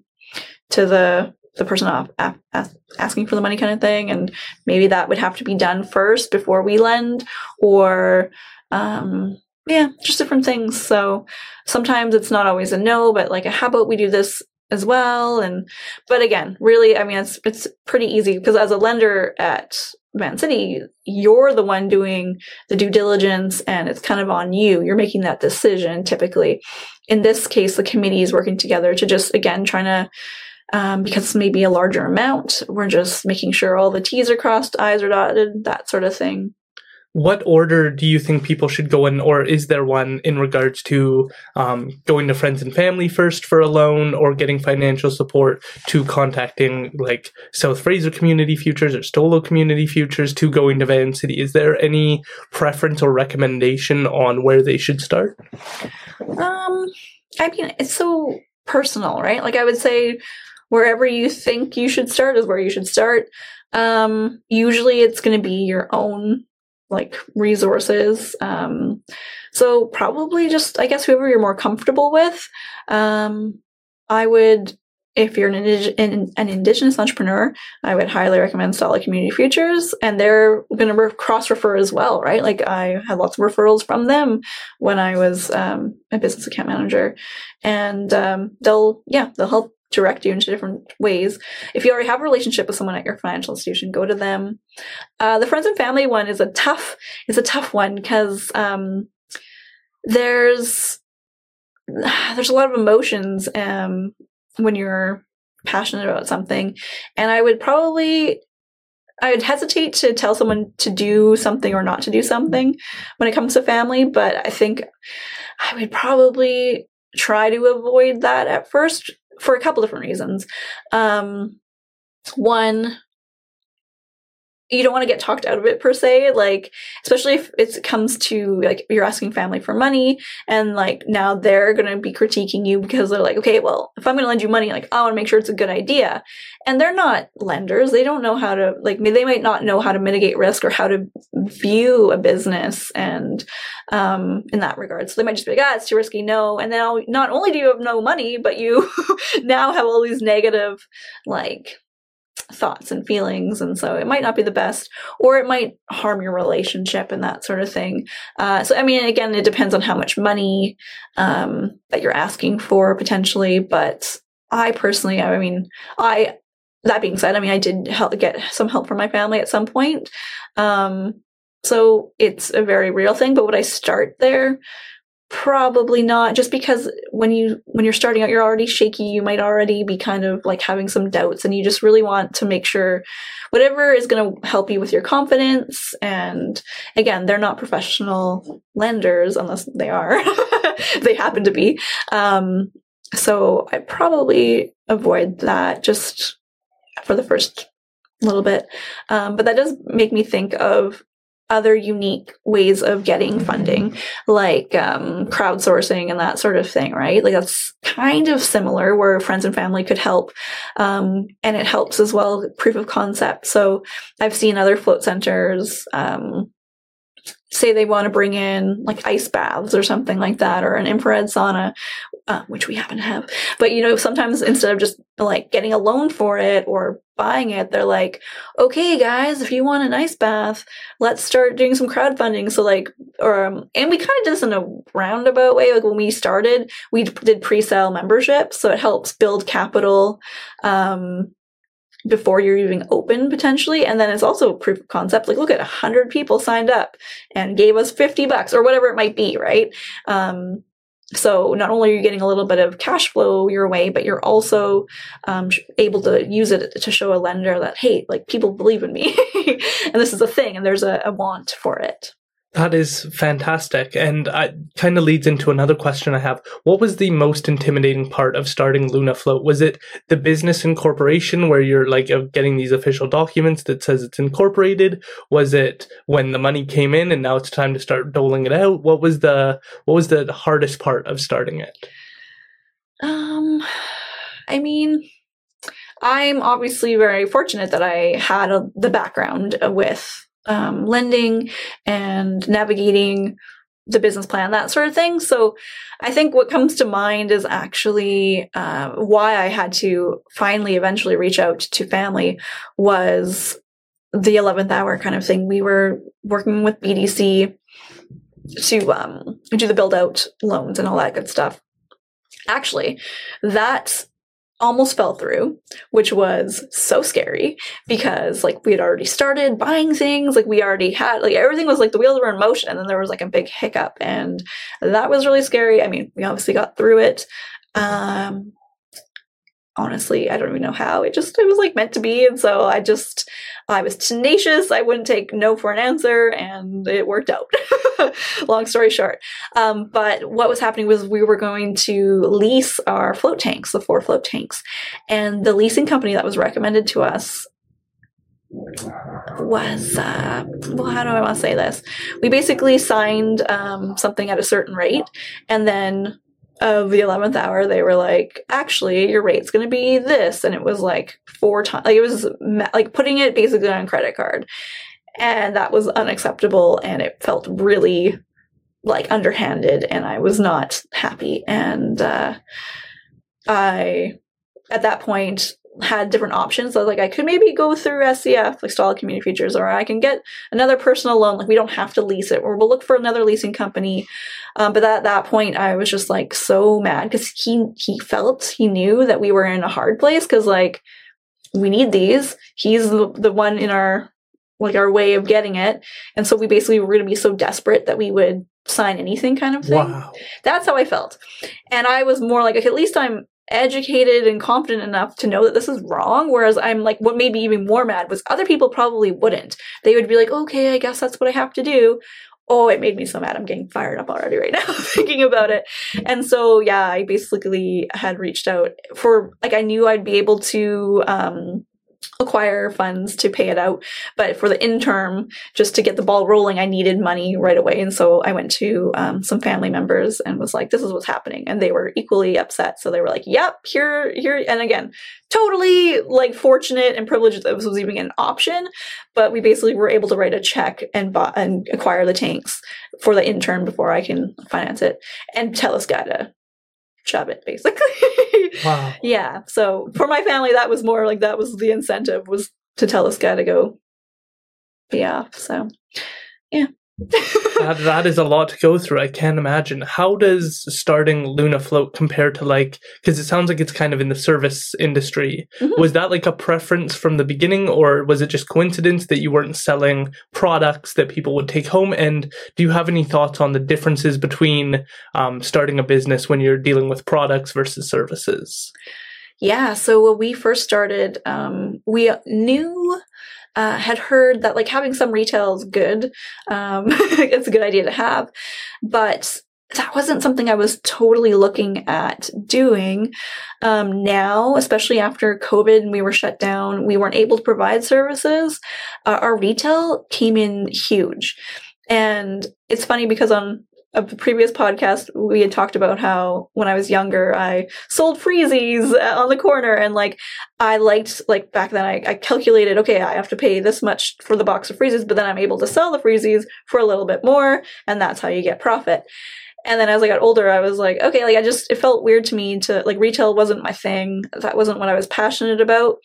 [SPEAKER 2] to the the person off, asking for the money kind of thing, and maybe that would have to be done first before we lend, or um, yeah, just different things. So sometimes it's not always a no, but like, a how about we do this as well? And, but again, really, I mean, it's, it's pretty easy because as a lender at Vancity, you're the one doing the due diligence and it's kind of on you. You're making that decision typically. In this case, the committee is working together to just, again, trying to, um, because maybe a larger amount, we're just making sure all the T's are crossed, I's are dotted, that sort of thing
[SPEAKER 1] what order do you think people should go in, or is there one in regards to um, going to friends and family first for a loan, or getting financial support, to contacting like South Fraser Community Futures or Stó:lō Community Futures, to going to Vancity? Is there any preference or recommendation on where they should start?
[SPEAKER 2] Um, I mean, it's so personal, right? Like I would say, wherever you think you should start is where you should start. Um, usually, it's going to be your own like resources. Um, so probably just, I guess, whoever you're more comfortable with. Um, I would, if you're an, indig- an, Indigenous entrepreneur, I would highly recommend Stó:lō Community Futures, and they're going to re- cross refer as well, right? Like I had lots of referrals from them when I was um, a business account manager, and um, they'll, yeah, they'll help direct you into different ways. If you already have a relationship with someone at your financial institution, go to them. Uh, the friends and family one is a tough is a tough one because um, there's there's a lot of emotions um, when you're passionate about something, and I would probably I would hesitate to tell someone to do something or not to do something when it comes to family, but I think I would probably try to avoid that at first for a couple different reasons. Um, one, you don't want to get talked out of it per se like especially if it comes to like you're asking family for money and like now they're going to be critiquing you because they're like okay well if i'm going to lend you money like i want to make sure it's a good idea. And they're not lenders they don't know how to like they might not know how to mitigate risk or how to view a business and um in that regard. So they might just be like ah it's too risky no. And now not only do you have no money but you now have all these negative like thoughts and feelings and so it might not be the best or it might harm your relationship and that sort of thing. Uh, so i mean again it depends on how much money um, that you're asking for potentially but i personally i mean i that being said i mean i did help get some help from my family at some point. Um, so it's a very real thing but would i start there probably not just because when you when you're starting out you're already shaky. You might already be kind of like having some doubts and you just really want to make sure whatever is going to help you with your confidence and again they're not professional lenders unless they are. They happen to be. Um, so i probably avoid that just for the first little bit. Um, but that does make me think of other unique ways of getting funding, like um, crowdsourcing and that sort of thing, right? Like that's kind of similar where friends and family could help. Um, and it helps as well, proof of concept. So I've seen other float centers um, say they want to bring in like ice baths or something like that, or an infrared sauna, uh, which we happen to have. But you know, sometimes instead of just like getting a loan for it or buying it, they're like, okay, guys, if you want an ice bath, let's start doing some crowdfunding. So like, or um, and we kind of did this in a roundabout way. Like when we started, we did pre-sale membership, so it helps build capital. Um, before you're even open potentially and then it's also proof of concept like look at 100 people signed up and gave us 50 bucks or whatever it might be right um, so not only are you getting a little bit of cash flow your way, but you're also um, able to use it to show a lender that hey, like people believe in me, and this is a thing, and there's a, a want for it.
[SPEAKER 1] That is fantastic. And it kind of leads into another question I have. What was the most intimidating part of starting Lunafloat? Was it the business incorporation where you're like getting these official documents that says it's incorporated? Was it when the money came in and now it's time to start doling it out? What was the what was the hardest part of starting it?
[SPEAKER 2] Um I mean I'm obviously very fortunate that I had a, the background with um, lending and navigating the business plan, that sort of thing. So I think what comes to mind is actually uh, why I had to finally eventually reach out to family was the 11th hour kind of thing. We were working with BDC to um, do the build out loans and all that good stuff. Actually, that almost fell through, which was so scary because like we had already started buying things, like we already had like everything was like the wheels were in motion and then there was like a big hiccup and that was really scary. I mean, we obviously got through it. Um honestly, I don't even know how. It just it was like meant to be, and so I just I was tenacious. I wouldn't take no for an answer, and it worked out. Long story short, um, but what was happening was we were going to lease our float tanks, the four float tanks, and the leasing company that was recommended to us was uh, well how do i want to say this? We basically signed um, something at a certain rate. And then of the 11th hour they were like actually your rate's going to be this. And it was like four times like it was like putting it basically on credit card and that was unacceptable and it felt really like underhanded and i was not happy and uh, i at that point had different options. So like I could maybe go through SCF, like Stó:lō Community Futures, or I can get another personal loan. Like we don't have to lease it, or we'll look for another leasing company. Um, but at that point, I was just like so mad because he he felt he knew that we were in a hard place because like we need these. He's the one in our like our way of getting it, and so we basically were going to be so desperate that we would sign anything kind of thing. Wow. That's how I felt. And I was more like, okay, at least I'm educated and confident enough to know that this is wrong. Whereas I'm like, what made me even more mad was other people probably wouldn't. They would be like, okay, I guess that's what I have to do. Oh, it made me so mad. I'm getting fired up already right now thinking about it. And so, yeah, I basically had reached out for, like, I knew I'd be able to, um, acquire funds to pay it out. But for the interim, just to get the ball rolling, I needed money right away. And so I went to um, some family members and was like, this is what's happening. And they were equally upset. So they were like, yep, here, here. And again, totally like fortunate and privileged that this was even an option. But we basically were able to write a check and buy and acquire the tanks for the intern before I can finance it and tell us guy to shove it basically. wow. Yeah. So for my family, that was more like that was the incentive was to tell this guy to go be off. So yeah.
[SPEAKER 1] That, that is a lot to go through. I can't imagine. How does starting Lunafloat compare to like, because it sounds like it's kind of in the service industry. Mm-hmm. Was that like a preference from the beginning, or was it just coincidence that you weren't selling products that people would take home? And do you have any thoughts on the differences between um, starting a business when you're dealing with products versus services?
[SPEAKER 2] Yeah. So when we first started, um, we knew uh, had heard that like having some retail is good. Um, it's a good idea to have, but that wasn't something I was totally looking at doing. Um, now, especially after COVID and we were shut down, we weren't able to provide services. Uh, our retail came in huge. And it's funny because on a previous podcast, we had talked about how when I was younger, I sold freezies uh, on the corner and like I liked like back then I, I, calculated, okay, I have to pay this much for the box of freezies, but then I'm able to sell the freezies for a little bit more and that's how you get profit. And then as I got older, I was like, okay, like I just, it felt weird to me to, like, retail wasn't my thing. That wasn't what I was passionate about.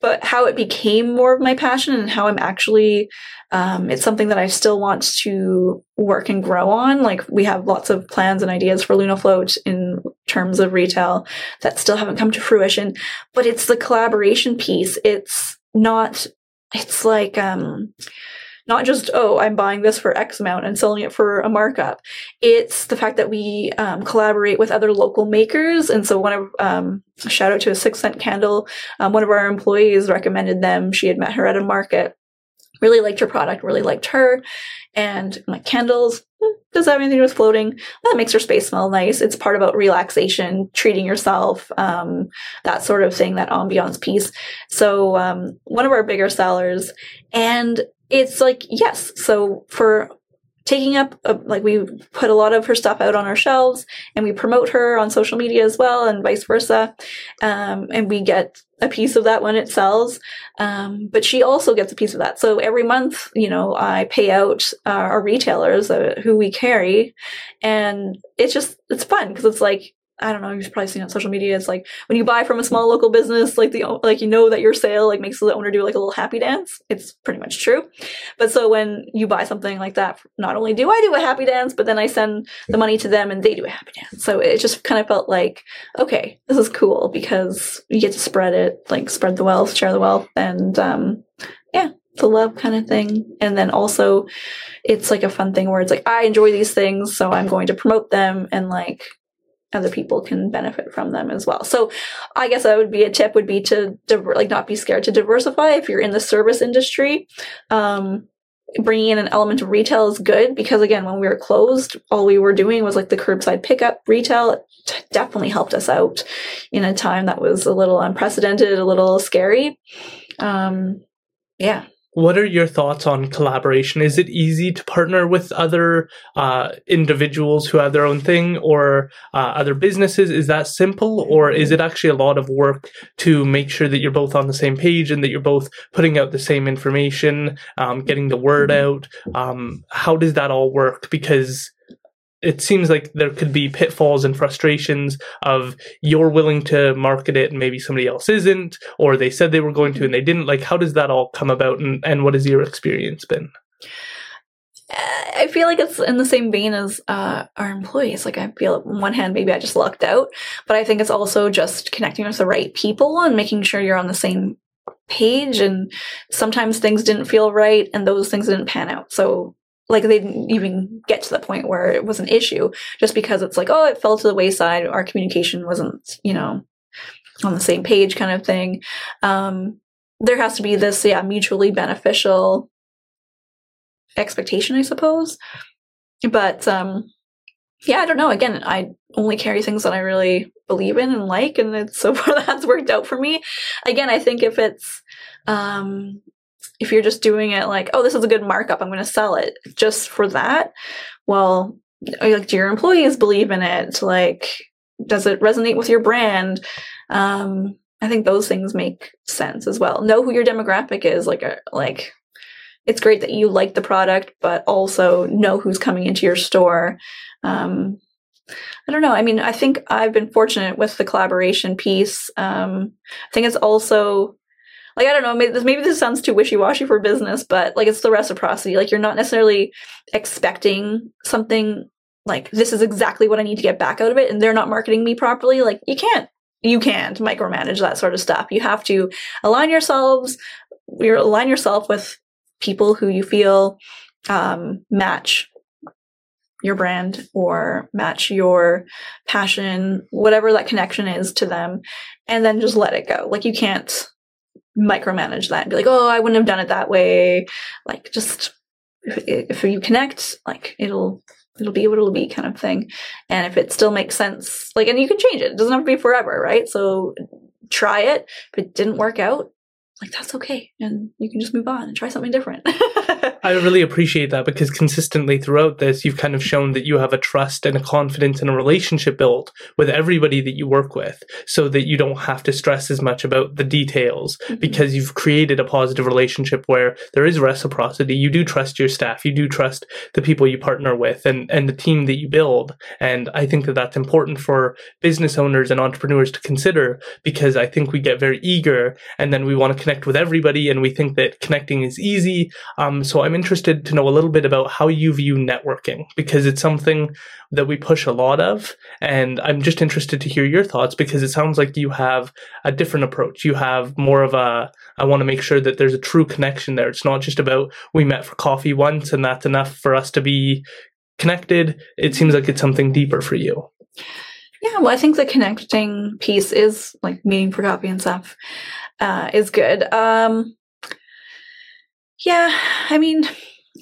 [SPEAKER 2] But how it became more of my passion and how I'm actually, um, it's something that I still want to work and grow on. Like, we have lots of plans and ideas for Lunafloat in terms of retail that still haven't come to fruition. But it's the collaboration piece. It's not, it's like, um, not just oh i'm buying this for x amount and selling it for a markup. It's the fact that we um, collaborate with other local makers. And so one of um, shout out to a six cent candle. Um, one of our employees recommended them. She had met her at a market. Really liked her product really liked her. And my candles? Hmm, does that have anything to do with floating? That makes your space smell nice. It's part about relaxation treating yourself um, that sort of thing that ambiance piece. So um, one of our bigger sellers. And it's like yes. So for taking up a, like we put a lot of her stuff out on our shelves and we promote her on social media as well and vice versa. Um, and we get a piece of that when it sells. Um, but she also gets a piece of that. So every month you know i pay out uh, our retailers uh, who we carry. And it's just it's fun because it's like I don't know, you've probably seen on social media. It's like when you buy from a small local business, like the like you know that your sale like makes the owner do like a little happy dance. It's pretty much true. But so when you buy something like that, not only do I do a happy dance, but then I send the money to them and they do a happy dance. So it just kind of felt like, okay, this is cool because you get to spread it, like spread the wealth, share the wealth, and um, yeah, the love kind of thing. And then also, it's like a fun thing where it's like I enjoy these things, so I'm going to promote them and like other people can benefit from them as well. So I guess that would be a tip would be to diver- like not be scared to diversify if you're in the service industry. Um, bringing in an element of retail is good because again, when we were closed, all we were doing was like the curbside pickup retail. T- definitely helped us out in a time that was a little unprecedented, a little scary. Um, yeah.
[SPEAKER 1] What are your thoughts on collaboration? Is it easy to partner with other uh, individuals who have their own thing or uh, other businesses? Is that simple, or is it actually a lot of work to make sure that you're both on the same page and that you're both putting out the same information, um, getting the word out? Um, how does that all work? Because it seems like there could be pitfalls and frustrations of you're willing to market it and maybe somebody else isn't, or they said they were going to and they didn't. Like, how does that all come about, and, and what has your experience been?
[SPEAKER 2] I feel like it's in the same vein as uh, our employees. Like, I feel on one hand, maybe I just lucked out, but I think it's also just connecting with the right people and making sure you're on the same page. And sometimes things didn't feel right and those things didn't pan out. So like they didn't even get to the point where it was an issue just because it's like oh it fell to the wayside. Our communication wasn't you know on the same page kind of thing. Um there has to be this yeah mutually beneficial expectation i suppose. But um yeah i don't know. Again i only carry things that i really believe in and like and so far that's worked out for me. Again i think if it's um if you're just doing it like, oh, this is a good markup, I'm going to sell it just for that, well, like, do your employees believe in it? Like, does it resonate with your brand? Um, I think those things make sense as well. Know who your demographic is. Like, uh, like, it's great that you like the product, but also know who's coming into your store. Um, I don't know. I mean, I think I've been fortunate with the collaboration piece. Um, I think it's also like I don't know, maybe this, maybe this sounds too wishy washy for business, but like it's the reciprocity. Like you're not necessarily expecting something like this is exactly what I need to get back out of it, and they're not marketing me properly. Like you can't you can't micromanage that sort of stuff. You have to align yourselves, you align yourself with people who you feel um, match your brand or match your passion, whatever that connection is to them, and then just let it go. Like you can't micromanage that and be like, oh, I wouldn't have done it that way. Like just if, if you connect, like it'll it'll be what it'll be kind of thing. And if it still makes sense, like and you can change it. It doesn't have to be forever, right? So try it. If it didn't work out, like that's okay and you can just move on and try something different.
[SPEAKER 1] I really appreciate that because consistently throughout this you've kind of shown that you have a trust and a confidence and a relationship built with everybody that you work with so that you don't have to stress as much about the details mm-hmm. because you've created a positive relationship where there is reciprocity. You do trust your staff. You do trust the people you partner with and and the team that you build. And i think that that's important for business owners and entrepreneurs to consider because i think we get very eager and then we want to connect with everybody, and we think that connecting is easy. Um, so I'm interested to know a little bit about how you view networking because it's something that we push a lot of, and I'm just interested to hear your thoughts because it sounds like you have a different approach. You have more of a I want to make sure that there's a true connection there. It's not just about we met for coffee once and that's enough for us to be connected. It seems like it's something deeper for you.
[SPEAKER 2] Yeah, well, I think the connecting piece is like meeting for coffee and stuff uh, is good. Um, yeah, I mean,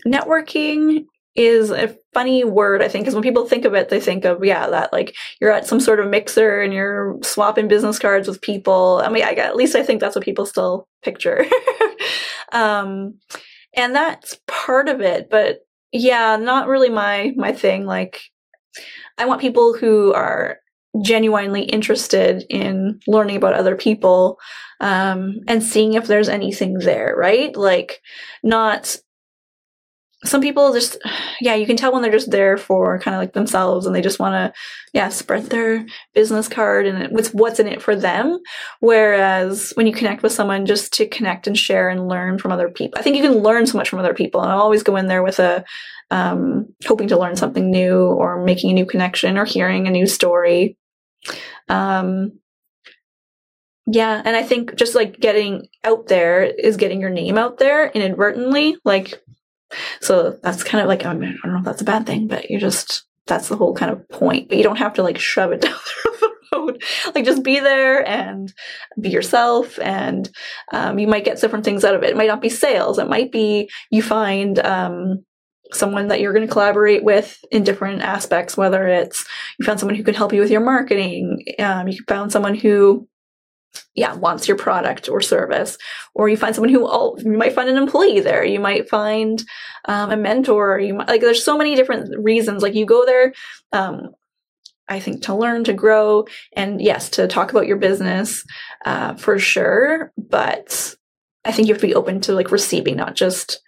[SPEAKER 2] networking is a funny word, I think, because when people think of it, they think of, yeah, that like you're at some sort of mixer and you're swapping business cards with people. I mean, I, at least I think that's what people still picture. um, and that's part of it, but yeah, not really my, my thing. Like, I want people who are genuinely interested in learning about other people um, and seeing if there's anything there, right? Like, not some people just, yeah, you can tell when they're just there for kind of like themselves and they just want to, yeah, spread their business card and with what's in it for them. Whereas when you connect with someone just to connect and share and learn from other people, I think you can learn so much from other people. And I always go in there with a, um, hoping to learn something new or making a new connection or hearing a new story. Um, yeah, and I think just like getting out there is getting your name out there inadvertently. Like, so that's kind of like I, mean, I don't know if that's a bad thing, but you just that's the whole kind of point. But you don't have to like shove it down the road. Like just be there and be yourself, and um, you might get different things out of it. It might not be sales. It might be you find um, someone that you're going to collaborate with in different aspects, whether it's you found someone who can help you with your marketing, um, you found someone who yeah wants your product or service or you find someone who oh, you might find an employee there you might find um, a mentor you might, like there's so many different reasons like you go there um, i think to learn to grow and yes to talk about your business uh, for sure but i think you have to be open to like receiving not just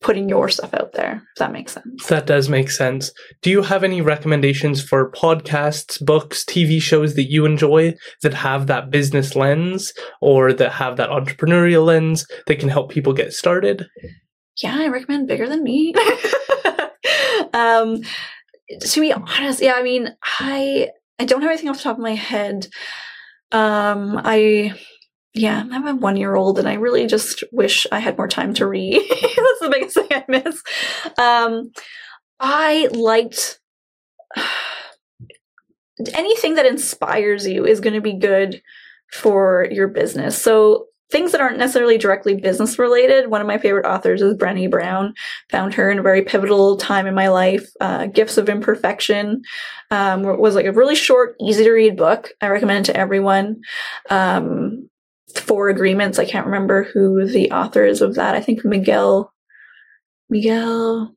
[SPEAKER 2] putting your stuff out there, if that makes sense.
[SPEAKER 1] That does make sense. Do you have any recommendations for podcasts, books, TV shows that you enjoy that have that business lens or that have that entrepreneurial lens that can help people get started?
[SPEAKER 2] Yeah, I recommend Bigger Than Me. um, to be honest, yeah, I mean, I I don't have anything off the top of my head. Um, I yeah, I have a one year old and I really just wish I had more time to read. That's the biggest thing I miss. Um, I liked anything that inspires you is going to be good for your business. So things that aren't necessarily directly business related. One of my favorite authors is Brené Brown. Found her in a very pivotal time in my life. Uh, Gifts of Imperfection um, was like a really short, easy to read book. I recommend it to everyone. Um, four agreements. I can't remember who the author is of that. I think Miguel Miguel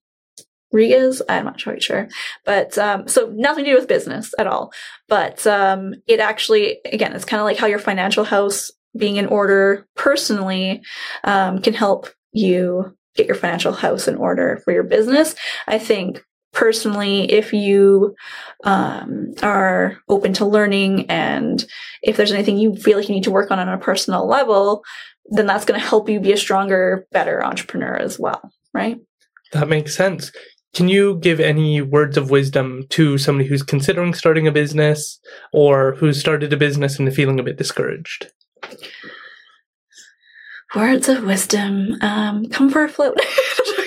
[SPEAKER 2] Rigas. I'm not quite sure, but um, so nothing to do with business at all. But um, it actually, again, it's kind of like how your financial house being in order personally um, can help you get your financial house in order for your business. I think personally if you um, are open to learning and if there's anything you feel like you need to work on on a personal level then that's going to help you be a stronger, better entrepreneur as well, right?
[SPEAKER 1] That makes sense. Can you give any words of wisdom to somebody who's considering starting a business or who's started a business and feeling a bit discouraged?
[SPEAKER 2] Words of wisdom. Um, come for a float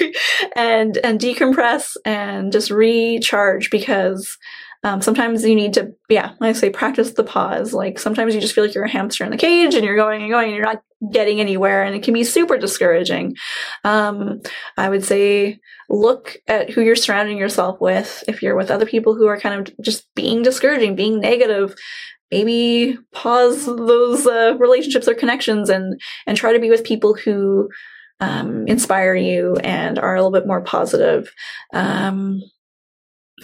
[SPEAKER 2] and and decompress and just recharge because um, sometimes you need to, yeah, I say, practice the pause. Like sometimes you just feel like you're a hamster in the cage and you're going and going and you're not getting anywhere, and it can be super discouraging. Um, I would say look at who you're surrounding yourself with. If you're with other people who are kind of just being discouraging, being negative, maybe pause those uh, relationships or connections and and try to be with people who um, inspire you and are a little bit more positive. Um,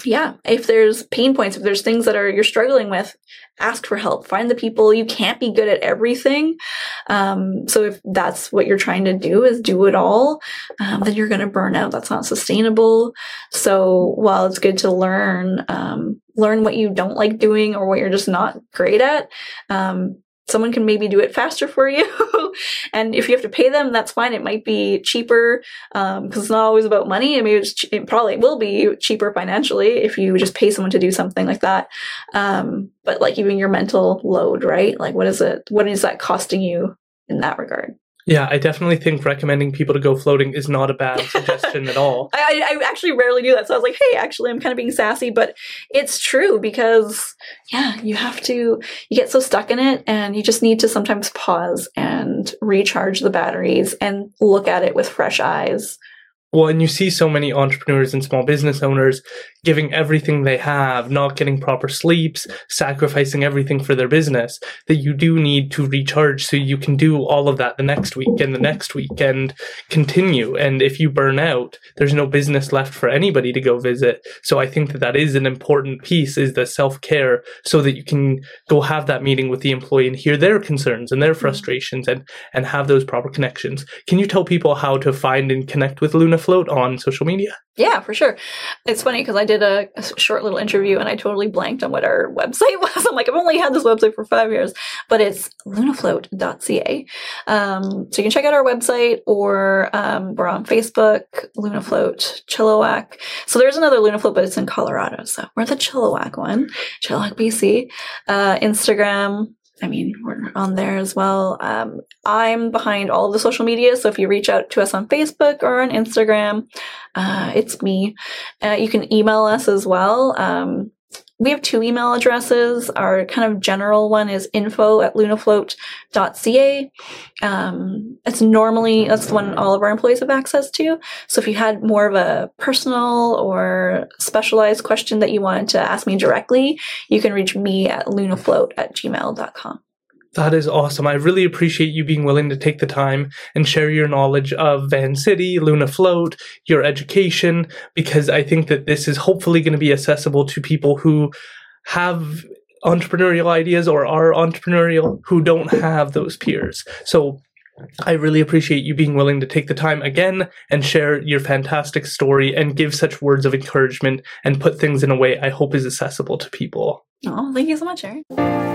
[SPEAKER 2] yeah, if there's pain points, if there's things that are you're struggling with, ask for help. Find the people. You can't be good at everything. Um, so if that's what you're trying to do is do it all, um, then you're going to burn out. That's not sustainable. So while it's good to learn, um, learn what you don't like doing or what you're just not great at. Someone can maybe do it faster for you. and if you have to pay them, that's fine. It might be cheaper because um, it's not always about money. I mean, it probably will be cheaper financially if you just pay someone to do something like that. Um, but like even your mental load, right? Like, what is it? What is that costing you in that regard?
[SPEAKER 1] Yeah, I definitely think recommending people to go floating is not a bad suggestion at all.
[SPEAKER 2] I, I, actually rarely do that. So I was like, hey, actually, I'm kind of being sassy, but it's true because, yeah, you have to, you get so stuck in it and you just need to sometimes pause and recharge the batteries and look at it with fresh eyes
[SPEAKER 1] well, and you see so many entrepreneurs and small business owners giving everything they have, not getting proper sleeps, sacrificing everything for their business, that you do need to recharge so you can do all of that the next week and the next week and continue. And if you burn out, there's no business left for anybody to go visit. So I think that that is an important piece is the self care so that you can go have that meeting with the employee and hear their concerns and their mm-hmm. frustrations and, and have those proper connections. Can you tell people how to find and connect with Luna Float on social media?
[SPEAKER 2] Yeah, for sure. It's funny because I did a, a, short little interview and I totally blanked on what our website was. I'm like, I've only had this website for five years, but it's lunafloat.ca. Um, so you can check out our website or um, we're on Facebook, Lunafloat, Chilliwack. So there's another Lunafloat, but it's in Colorado. So we're the Chilliwack one, Chilliwack, BC. Uh, Instagram, I mean, we're on there as well. Um, I'm behind all the social media, so if you reach out to us on Facebook or on Instagram, uh, it's me. Uh, you can email us as well. Um, we have two email addresses. Our kind of general one is info at lunafloat.ca. Um, it's normally, that's the one all of our employees have access to. So if you had more of a personal or specialized question that you wanted to ask me directly, you can reach me at lunafloat at gmail.com.
[SPEAKER 1] That is awesome. I really appreciate you being willing to take the time and share your knowledge of Vancity, Luna Float, your education, because I think that this is hopefully going to be accessible to people who have entrepreneurial ideas or are entrepreneurial who don't have those peers. So I really appreciate you being willing to take the time again and share your fantastic story and give such words of encouragement and put things in a way I hope is accessible to people.
[SPEAKER 2] Oh, thank you so much, Aaron.